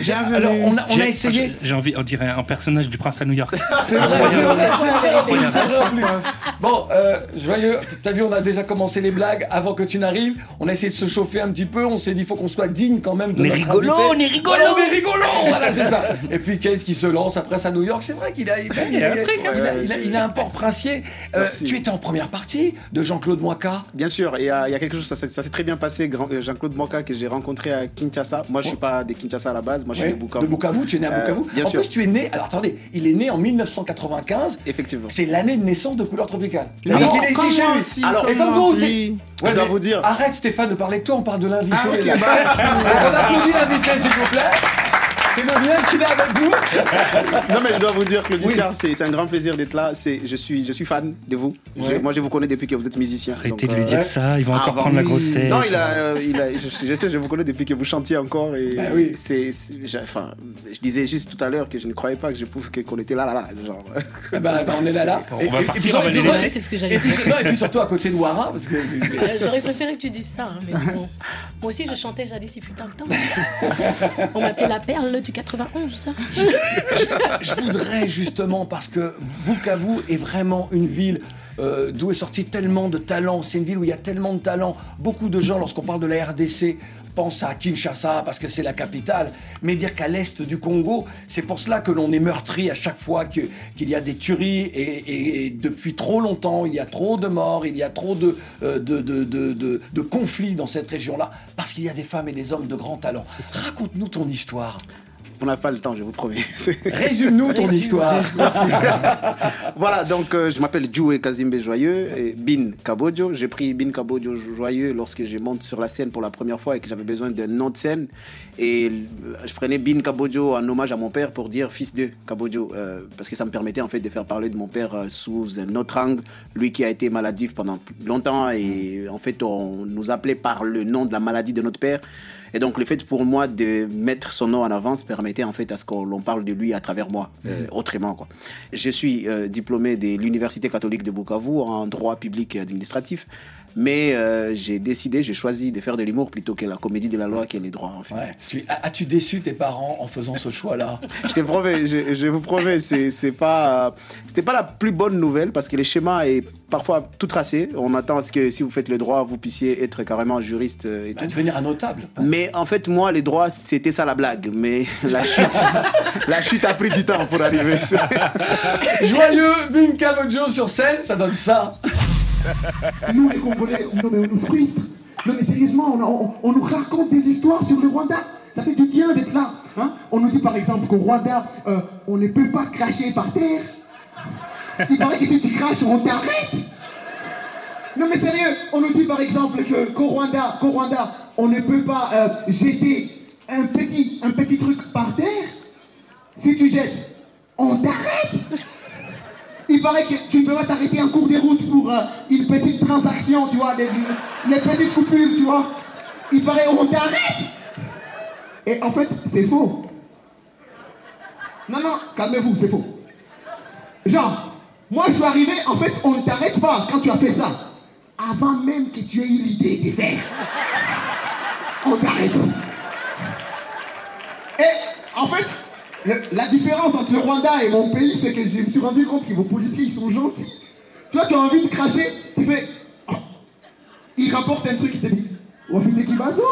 Bienvenue. Alors, on a, on a J'ai- essayé. J'ai envie, on dirait un personnage du prince à New York. C'est vrai, c'est vrai, c'est vrai, plus. Bon, euh, joyeux, t'as vu, on a déjà commencé les blagues avant que tu n'arrives. On a essayé de se chauffer un petit peu. On s'est dit, il faut qu'on soit digne quand même de On est notre rigolo, invité. on est rigolo. Voilà, on est rigolo, voilà, c'est ça. Et puis, qu'est-ce qui se lance après ça à New York? C'est vrai qu'il a, il a, Il y a un truc, il a- il a- il a- il a un port princier. Euh, tu étais en première partie de Jean-Claude Moika. Bien sûr, et, il y a quelque chose, ça, s'est- ça s'est très bien passé. Euh, Jean-Claude Moka que j'ai rencontré à Kinshasa. Moi, je suis pas de Kinshasa à la base, moi, je suis Ouais, de Bukavu. de Bukavu, tu es né à Euh, Bukavu. bien en sûr. plus, tu es né. Alors attendez, il est né en 1995. Effectivement. C'est l'année de naissance de Couleur Tropicale. Oui, Alors, il est ici chez moi lui. aussi, Alors, et comme toi aussi. oui. Je dois vous dire. Arrête Stéphane de parler de toi, on parle de l'invité. Ah, bah, on applaudit l'invité, s'il vous plaît. C'est le bien qu'il est avec nous. non mais je dois vous dire que Lucia, c'est c'est un grand plaisir d'être là. C'est je suis je suis fan de vous. Je- moi je vous connais depuis que vous êtes musicien. Arrêtez Donc, de lui euh, dire ça, il va encore ah, prendre la oui. grosse tête. Non, il a, euh, il a je, je sais, je vous connais depuis que vous chantiez encore et Ben oui. c'est, enfin, je disais juste tout à l'heure que je ne croyais pas que je pouvais que- qu'on était là là là genre. Eh ben, ben, on est là là. On Et- va et- et partir, puis, on va et les puis, laisser. C'est ce que et j'allais puis, dire. non, et puis surtout à côté de Wara, parce que Euh, J'aurais préféré que tu dises ça, hein, mais bon. Moi aussi, je chantais jadis, il fut un temps. On m'appelait la perle du 91, ça? je voudrais justement, parce que Bukavu est vraiment une ville euh, d'où est sorti tellement de talent. C'est une ville où il y a tellement de talent. Beaucoup de gens, lorsqu'on parle de la RDC, pensent à Kinshasa parce que c'est la capitale. Mais dire qu'à l'est du Congo, c'est pour cela que l'on est meurtri à chaque fois que- qu'il y a des tueries et, et- et depuis trop longtemps, il y a trop de morts, il y a trop de, euh, de, de, de- de- de conflits dans cette région-là parce qu'il y a des femmes et des hommes de grand talent. Raconte-nous ton histoire. On n'a pas le temps, je vous promets. Résume-nous ton histoire. Voilà, donc euh, je m'appelle Djoué Kazimbe Joyeux et Bin Kabodjo. J'ai pris Bin Kabodjo Joyeux lorsque je monte sur la scène pour la première fois et que j'avais besoin d'un nom de scène. Et euh, je prenais Bin Kabodjo en hommage à mon père pour dire fils de Kabodjo. euh, parce que ça me permettait en fait de faire parler de mon père euh, sous un autre angle. Lui qui a été maladif pendant longtemps et en fait on nous appelait par le nom de la maladie de notre père. Et donc le fait pour moi de mettre son nom en avance permettait en fait à ce qu'on parle de lui à travers moi, euh, autrement quoi. Je suis euh, diplômé de l'Université catholique de Bukavu en droit public et administratif, mais euh, j'ai décidé, j'ai choisi de faire de l'humour plutôt que la comédie de la loi qui est les droits en fait. Ouais. Tu- As-tu déçu tes parents en faisant ce choix-là? Je te promets, je, je vous promets, c'est c'est pas, c'était pas la plus bonne nouvelle parce que le schéma est parfois tout tracé. On attend à ce que si vous faites le droit, vous puissiez être carrément juriste euh, tout. Devenir un notable. Mais en fait, moi, les droits, c'était ça la blague. Mais la chute, la chute a pris du temps pour arriver. Joyeux Bin Kabodjo sur scène, ça donne ça. Nous, les Congolais, non, mais on nous frustre. Non, mais sérieusement, on, on- nous raconte des histoires sur le Rwanda. Ça fait du bien d'être là. hein. on nous dit par exemple qu'au Rwanda, euh, on ne peut pas cracher par terre. Il paraît que si tu craches, on t'arrête. Non, mais sérieux, on nous dit par exemple que- qu'au Rwanda, on ne peut pas euh, jeter un petit, un petit truc par terre. Si tu jettes, on t'arrête. Il paraît que tu ne peux pas t'arrêter en cours de route pour euh, une petite transaction, tu vois, des, des petites coupures, tu vois. Il paraît on t'arrête. Et en fait, c'est faux. Non, non, calmez-vous, c'est faux. Genre, moi je suis arrivé, en fait, on ne t'arrête pas quand tu as fait ça. Avant même que tu aies eu l'idée de faire. On t'arrête. Et en fait, la différence entre le Rwanda et mon pays, c'est que je me suis rendu compte que vos policiers, ils sont gentils. Tu vois, tu as envie de cracher, tu fais. Oh. Il rapporte un truc, il te dit Wafite Kibazo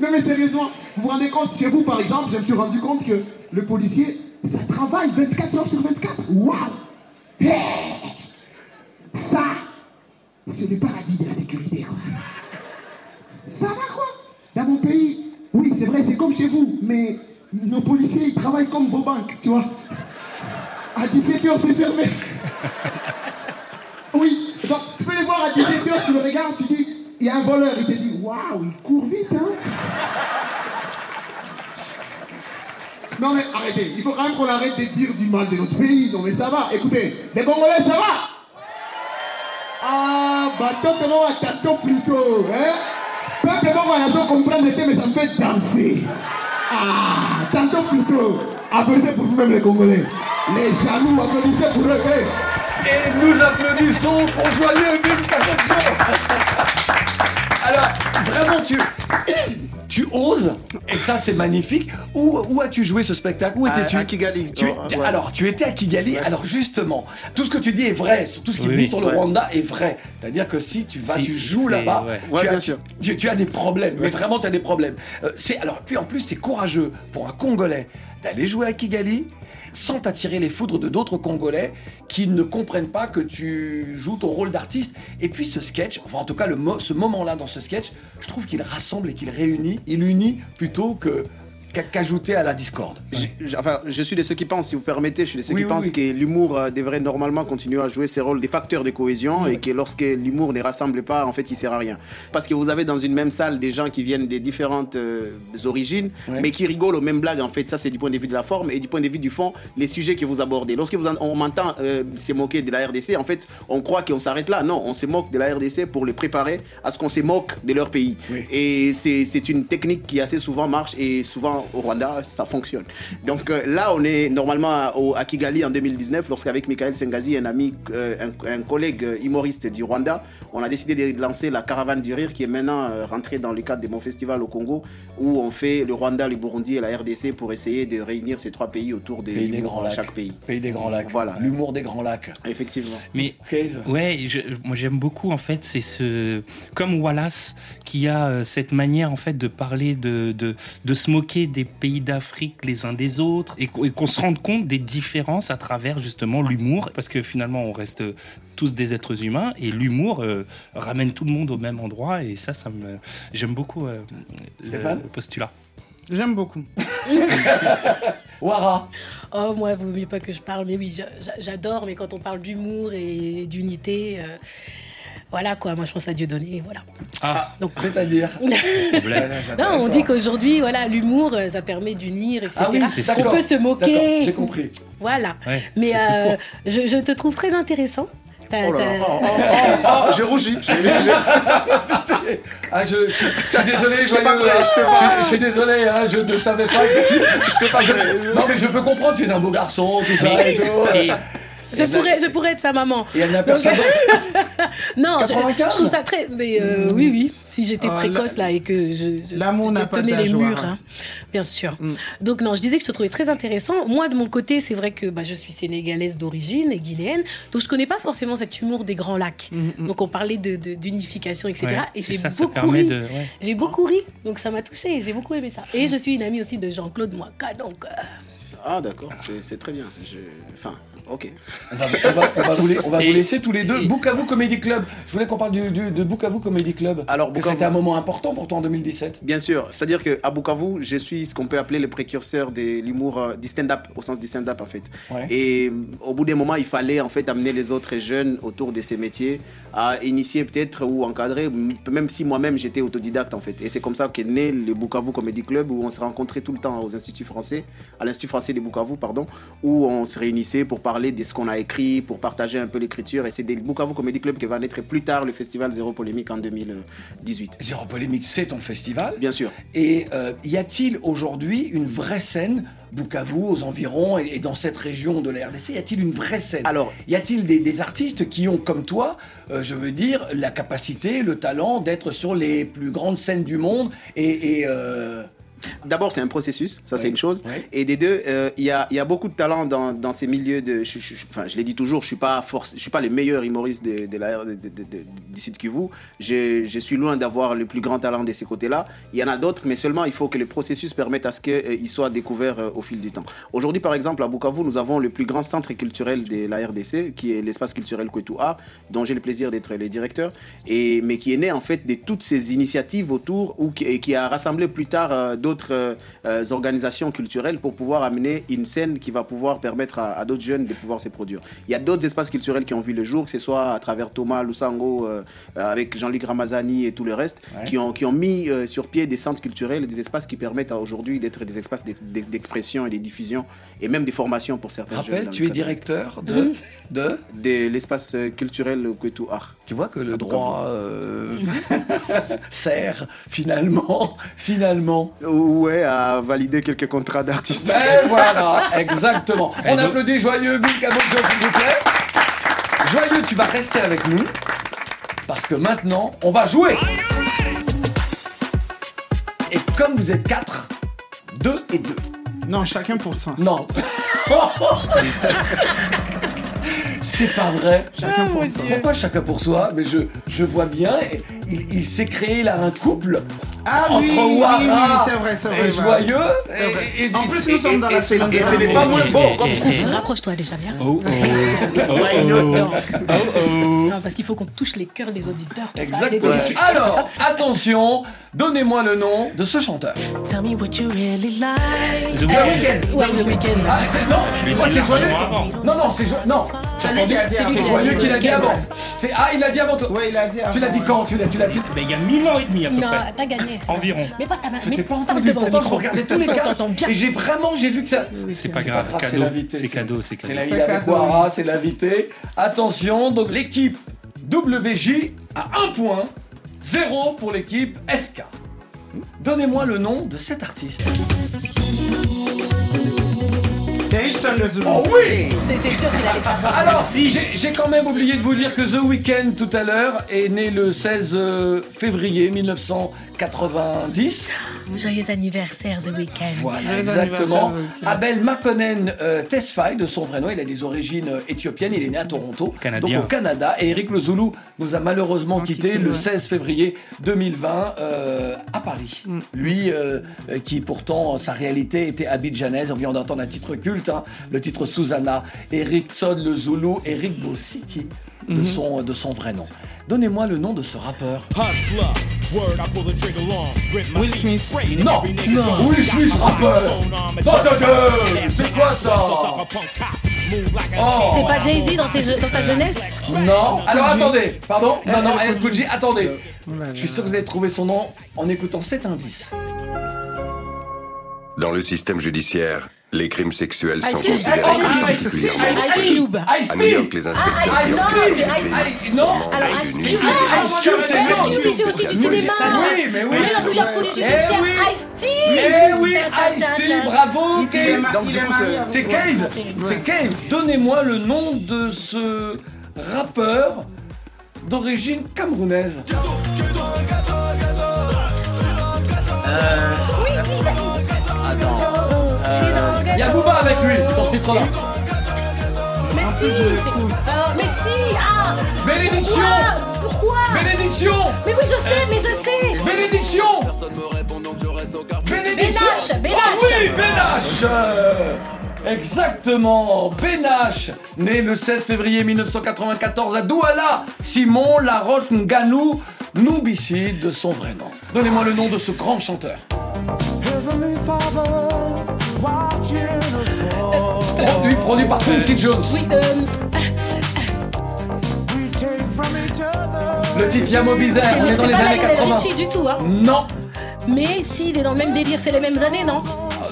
Non, mais sérieusement, vous vous rendez compte, chez vous par exemple, je me suis rendu compte que le policier, ça travaille 24 heures sur 24. Waouh Ça, c'est le paradis de la sécurité, quoi. Ça va quoi Dans mon pays, c'est comme chez vous, mais nos policiers, ils travaillent comme vos banques, tu vois. À 17h, c'est fermé. Oui, donc tu peux les voir à 17h, tu le regardes, tu dis, il y a un voleur, il te dit, waouh, il court vite, hein. Non mais arrêtez, il faut quand même qu'on arrête de dire du mal de notre pays. Non mais ça va, écoutez, les Congolais, ça va Ah, bah tant que moi, t'attends plutôt, hein? Bon, la chose comprendre le thème, mais ça me fait danser. Ah, tantôt plutôt. Applaudissez pour vous-même les Congolais. Les jaloux, applaudissez pour eux. Et nous applaudissons pour Joyeux Bin Kabodjo. Alors, vraiment, tu, tu oses, et ça c'est magnifique. Où, où as-tu joué ce spectacle? Où étais-tu? à Kigali. Tu- Oh, ouais. Alors, tu étais à Kigali. Alors, justement, tout ce que tu dis est vrai. Tout ce qu'il Oui, dit oui. sur le Ouais. Rwanda est vrai. C'est-à-dire que si tu vas, Si, tu joues c'est- là-bas, ouais. tu, Ouais, as, bien sûr. tu- tu as des problèmes. Mais vraiment, tu as des problèmes. Euh, c'est alors, puis en plus, c'est courageux pour un Congolais d'aller jouer à Kigali sans t'attirer les foudres de d'autres Congolais qui ne comprennent pas que tu joues ton rôle d'artiste. Et puis ce sketch, enfin en tout cas ce moment-là dans ce sketch, je trouve qu'il rassemble et qu'il réunit, il unit plutôt que qu'ajouter à la discorde. Je- Enfin, je suis de ceux qui pensent, si vous permettez, je suis de ceux Oui, qui oui, pensent oui. que l'humour euh, devrait normalement continuer à jouer ses rôles des facteurs de cohésion et que lorsque l'humour ne rassemble pas, en fait, il sert à rien. Parce que vous avez dans une même salle des gens qui viennent des différentes euh, origines, mais qui rigolent aux mêmes blagues. En fait, ça, c'est du point de vue de la forme et du point de vue du fond, les sujets que vous abordez. Lorsque vous en- on m'entend euh, se moquer de la RDC, en fait, on croit qu'on s'arrête là. Non, on se moque de la RDC pour les préparer à ce qu'on se moque de leur pays. Et c'est une technique qui assez souvent marche et souvent au Rwanda, ça fonctionne. Donc euh, là, on est normalement à, au- à Kigali en 2019, lorsqu'avec Michael Sengazi, un ami, euh, un, un collègue humoriste du Rwanda, on a décidé de lancer la Caravane du Rire qui est maintenant euh, rentrée dans le cadre de mon festival au Congo, où on fait le Rwanda, le Burundi et la RDC pour essayer de réunir ces trois pays autour des, Pays des grands lacs. chaque pays. Pays des grands lacs. Voilà. L'humour des grands lacs. Effectivement. Mais ouais, je- moi j'aime beaucoup en fait, c'est ce comme Wallace qui a euh, cette manière en fait de parler de de, de se moquer des pays d'Afrique les uns des autres et qu'on se rende compte des différences à travers justement l'humour parce que finalement on reste tous des êtres humains et l'humour euh, ramène tout le monde au même endroit et ça ça me j'aime beaucoup euh, le Stéphane postulat. J'aime beaucoup. Wara. Oh, moi, vaut mieux pas que je parle, mais oui, j'a- j'a- j'adore, mais quand on parle d'humour et d'unité, euh, voilà quoi, moi je pense à Dieu donné, voilà. Ah, Donc, c'est-à-dire non, on dit qu'aujourd'hui, voilà, l'humour, euh, ça permet d'unir, etc. Ah oui, c'est ça. on peut se moquer. j'ai compris. Voilà. Ouais, Mais euh, je, je te trouve très intéressant. Oh là oh, oh, oh, oh, j'ai rougi. j'ai- Ah, je, je- je suis désolé, Je pas prêt, je je, pas- je suis désolé, hein, je ne savais pas. Je t'ai pas prêt. Non, mais je peux comprendre, tu es un beau garçon, tout ça et tout. Et- Je pourrais, je pourrais être sa maman. Et elle n'a Donc- personne d'autre. non, je, 95? je trouve ça très. Mais euh, oui, oui. Si j'étais Oh, précoce là et que je, je, L'amour je n'a pas tenais les murs, hein, bien sûr. Donc non, je disais que je te trouvais très intéressant. Moi, de mon côté, c'est vrai que bah, je suis sénégalaise d'origine et guinéenne, donc je connais pas forcément cet humour des grands lacs. Donc on parlait de de- d'unification, etc. Ouais, et j'ai beaucoup ri. de- ouais. J'ai beaucoup ri, donc ça m'a touché. J'ai beaucoup aimé ça. Et je suis une amie aussi de Jean-Claude Moaka, donc. euh, Ah, d'accord, c'est c'est très bien. Je- Enfin, ok. On va, on va- on va vous, la- on va Et- vous laisser tous les deux. Bukavu Comedy Club. Je voulais qu'on parle du, du- de Bukavu Comedy Club. Alors, Bukavu- c'était un moment important pour toi en 2017. Bien sûr, c'est-à-dire qu'à Bukavu, je suis ce qu'on peut appeler le précurseur de l'humour, euh, du stand-up, au sens du stand-up en fait. Ouais. Et euh, au bout d'un moment, il fallait en fait amener les autres jeunes autour de ces métiers à initier peut-être ou encadrer, même si moi-même j'étais autodidacte en fait. Et c'est comme ça qu'est né le Bukavu Comedy Club où on se rencontrait tout le temps aux instituts français, à l'Institut français de Bukavu, pardon, où on se réunissait pour parler de ce qu'on a écrit, pour partager un peu l'écriture. Et c'est des Bukavu Comedy Club qui va naître plus tard le festival Zéro Polémique en 2018. Zéro Polémique, c'est ton festival. Bien sûr. Et euh, y a-t-il aujourd'hui une vraie scène, Bukavu, aux environs et, et dans cette région de la RDC, y a-t-il une vraie scène? Alors, y a-t-il des, des artistes qui ont, comme toi, euh, je veux dire, la capacité, le talent d'être sur les plus grandes scènes du monde et. et, euh, D'abord, c'est un processus, ça c'est une chose. Oui. Et des deux, euh, il y, a, il y a beaucoup de talent dans, dans ces milieux de. Je, je- je- enfin, je l'ai dit toujours, je suis pas force, je suis pas le meilleur humoriste de, de la, de, de, du Sud Kivu. Je, je suis loin d'avoir le plus grand talent de ces côtés-là. Il y en a d'autres, mais seulement il faut que le processus permette à ce qu'ils soient découverts euh, au fil du temps. Aujourd'hui, par exemple, à Bukavu, nous avons le plus grand centre culturel de la RDC, qui est l'espace culturel Kwetua, dont j'ai le plaisir d'être le directeur, et, mais qui est né en fait de toutes ces initiatives autour, ou qui, et qui a rassemblé plus tard euh, d'autres euh, organisations culturelles pour pouvoir amener une scène qui va pouvoir permettre à, à d'autres jeunes de pouvoir se produire. Il y a d'autres espaces culturels qui ont vu le jour, que ce soit à travers Thomas Lusango, euh, avec Jean-Luc Ramazani et tout le reste, Ouais. qui, ont, qui ont mis euh, sur pied des centres culturels et des espaces qui permettent aujourd'hui d'être des espaces d'ex- d'ex- d'expression et de diffusion, et même des formations pour certains jeunes. Rappelle, tu es directeur de. de de l'espace culturel Kwetu Art. tu vois que le droit euh, sert finalement, finalement. Ouais, à valider quelques contrats d'artistes. Ben voilà, exactement. On Et donc- applaudit Joyeux Bill Cabocho, s'il vous plaît. Joyeux, tu vas rester avec nous. Parce que maintenant, on va jouer. Et comme vous êtes quatre, deux et deux. Non, chacun pour ça. Non. C'est pas vrai. Chacun pour soi. Pourquoi chacun pour soi? Mais je, je vois bien, il, il s'est créé là un couple Ah oui, oui, oui, c'est vrai, c'est vrai. et bah. Joyeux. C'est vrai. et- et- En plus, et- nous sommes dans et la seconde et ce n'est pas moins bon comme Eh, eh, Rapproche-toi déjà, viens. Oh oh. Oh oh. Non. Parce qu'il faut qu'on touche les cœurs des auditeurs. Exactement. Alors, attention, donnez-moi le nom de ce chanteur. Tell me what you really like. The Weeknd. Ouais, The Weeknd. Ah, c'est non, l'ai je crois que dit c'est joyeux. Non, non, c'est jo- non. C'est C'est lui qui a dit avant. joyeux qui l'a dit avant. C'est ah, il l'a dit avant toi. Ouais, il a dit. Tu l'as dit quand Tu l'as, tu l'as, tu. Ben, il y a mille ans et demi à peu Non, t'as gagné. Environ. Mais pas ta main. Je mais t'ai pas entendu. Pourtant, je regardais tous les cas. Et j'ai vraiment, j'ai vu que ça. C'est pas grave, c'est cadeau. l'invité, C'est cadeau, c'est cadeau. avec. Ouara, c'est l'invité. Attention, donc l'équipe WJ a un point, zéro pour l'équipe SK. Donnez-moi le nom de cet artiste. Le Zulu. Oh oui C'était sûr qu'il allait savoir. Alors, j'ai j'ai quand même oublié de vous dire que The Weeknd tout à l'heure est né le 16 euh, février 1990. Joyeux anniversaire, The Weeknd. Voilà, Joyeux exactement. Abel Makonnen euh, Tesfaye, de son vrai nom, il a des origines euh, éthiopiennes, il est né à Toronto, Canadien. donc au Canada. Et Eric Le Zoulou nous a malheureusement quitté quitté, le ouais. 16 février 2020 euh, à Paris. Mm. Lui, euh, qui pourtant, sa réalité était abidjanaise, on vient d'entendre un titre culte, hein, le titre Susanna, Eric Sod Le Zoulou, Eric Bossiki, de, Mhm. son, de son vrai nom. Donnez-moi le nom de ce rappeur. Will Smith. Non, non. Will Smith rappeur. C'est quoi ça Oh. C'est pas Jay-Z dans, ses je- dans sa jeunesse? Non. Alors attendez, pardon? Non, non, El Kouji, attendez. Je suis sûr que vous allez trouver son nom en écoutant cet indice. Dans le système judiciaire, les crimes sexuels Ice sont Cube, considérés Ice comme Cube, particulièrement Ice Cube. Ice À New York, les inspecteurs Ah, qui non, enquêtent c'est Ice crimes Cube. Non. Alors, Ice Cube, ah, Ice Cube, c'est Ice Cube, fait aussi du cinéma. Oui, mais oui. Mais produit Eh judiciaire. oui. Ice-T. Eh oui, bravo. Il du est coup, marié c'est- C'est Case. C'est Case. Donnez-moi le nom de ce rappeur d'origine camerounaise. Il y a Booba avec lui sur ce titre-là. Mais si, c'est Euh, Mais si, ah! Bénédiction! Pourquoi? Bénédiction! Mais oui, je sais, mais je sais! Bénédiction! Bénédiction! Bénache, Bénache. Ah oui, Bénache! Euh, Exactement, Bénache, né le 16 février 1994 à Douala, Simon Laroche Nganou, Noubissi de son vrai nom. Donnez-moi le nom de ce grand chanteur. Produit, par Quincy Jones. Oui, euh... Le titre Yamo Bizarre, C'est on est dans les pas années Lionel 80. Richie du tout, hein Non, Mais si, il est dans le même délire, c'est les mêmes années, non?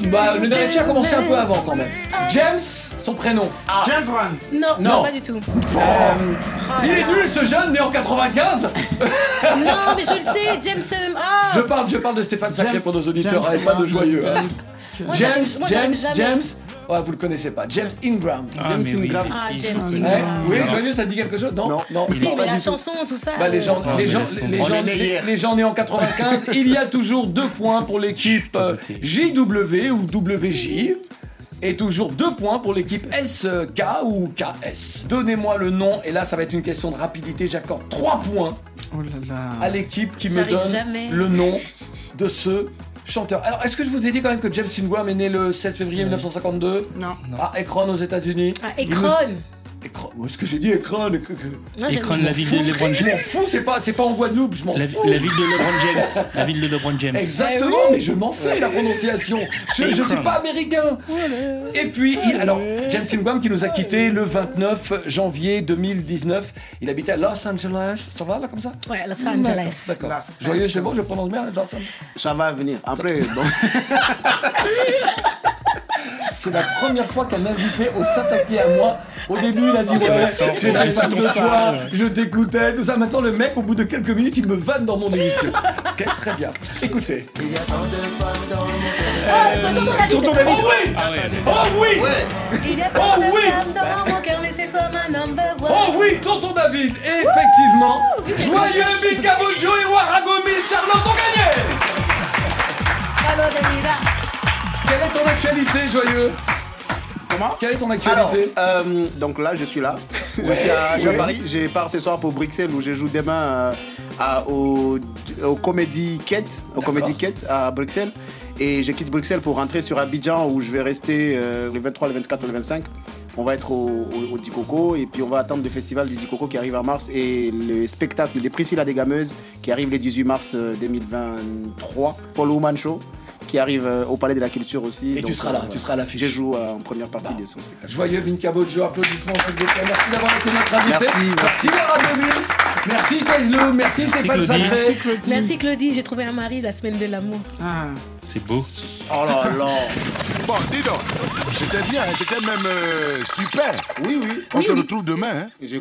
Bah, le Richie a commencé un peu avant quand même. James, son prénom. James Brown. Non, Non. non, pas du tout. Il est nul ce jeune, né en 95 Non, mais je le sais, James... euh, Ah Je parle, je parle de Stéphane Sacré James- pour nos auditeurs, James avec pas de joyeux. hein. James, James. James. Ouais, vous le connaissez pas. James Ingram. Ah, mais oui, Ah, mais si. James Ouais. Ingram. Oui, joyeux, ça dit quelque chose? Non, non. Si, mais pas la chanson, tout ça... Bah, les gens, euh, les gens, mais les gens, les, les nés en 95, il y a toujours deux points pour l'équipe euh, JW ou WJ. Et toujours deux points pour l'équipe SK ou KS. Donnez-moi le nom, et là ça va être une question de rapidité. J'accorde trois points Oh là là. à l'équipe qui me donne jamais. le nom de ce chanteur. Alors, est-ce que je vous ai dit quand même que James Ingram est né le 16 février 1952 Non. À Ekron aux États-Unis. Ah, Il Où est-ce que j'ai dit j'aime- Ekron, je la m'en ville fous. de LeBron Je m'en James. fous, c'est pas, c'est pas en Guadeloupe, je m'en La, fous. la ville de LeBron James. La ville de LeBron James. Exactement, mais je m'en fais la prononciation. Je ne suis pas américain. Et puis, il- alors, James Ingram qui nous a quitté le 29 janvier 2019. Il habitait à Los Angeles. Ça va là comme ça? Ouais, Los Angeles. D'accord. Joyeux, c'est bon, je prononce bien. Los Angeles. Ça va venir. Après, bon. C'est la première fois qu'un invité ose s'attaquer à moi. Au début, il a dit Ouais, j'ai ton de toi, je t'écoutais, tout ça. Maintenant, le mec, au bout de quelques minutes, il me vanne dans mon émission. Ok, très bien. Écoutez. Ah, tonton David. Tonton David. Oh oui Ah Oh oui Il y a Oh pas de dans mon cœur, mais c'est toi ma number one. Oh oui, tonton David Et effectivement, joyeux possible. Bikabojo et Waragomis Charlotte ont gagné. Quelle est ton actualité, joyeux Comment Quelle est ton Alors, actualité euh, donc là, je suis là. Je suis à, Paris. Je pars ce soir pour Bruxelles où je joue demain euh, à- au, au Comedy Quête, au Comedy Quête à Bruxelles. Et je quitte Bruxelles pour rentrer sur Abidjan où je vais rester euh, le 23, le 24, le 25. On va être au, au, au Dikoko et puis on va attendre le festival du Dikoko qui arrive en mars et le spectacle des Priscilla des Gameuses qui arrive le 18 mars euh, 2023 pour le Woman Show qui arrive euh, au Palais de la Culture aussi. Et tu seras là, euh, tu seras à l'affiche. Je joue euh, en première partie de son spectacle. Joyeux Bikabojo, applaudissements s'il vous plaît. Merci d'avoir été notre invité. Merci, Merci Waragomis. Merci Kaislou. Merci Stéphane Claudie. Sacré. Merci Claudie. Merci Claudie, j'ai trouvé un mari la semaine de l'amour. Ah. C'est beau. Oh là là Bon, dis donc, c'était bien, c'était même euh, super. Oui, oui. On Oui, se oui. retrouve demain. Hein.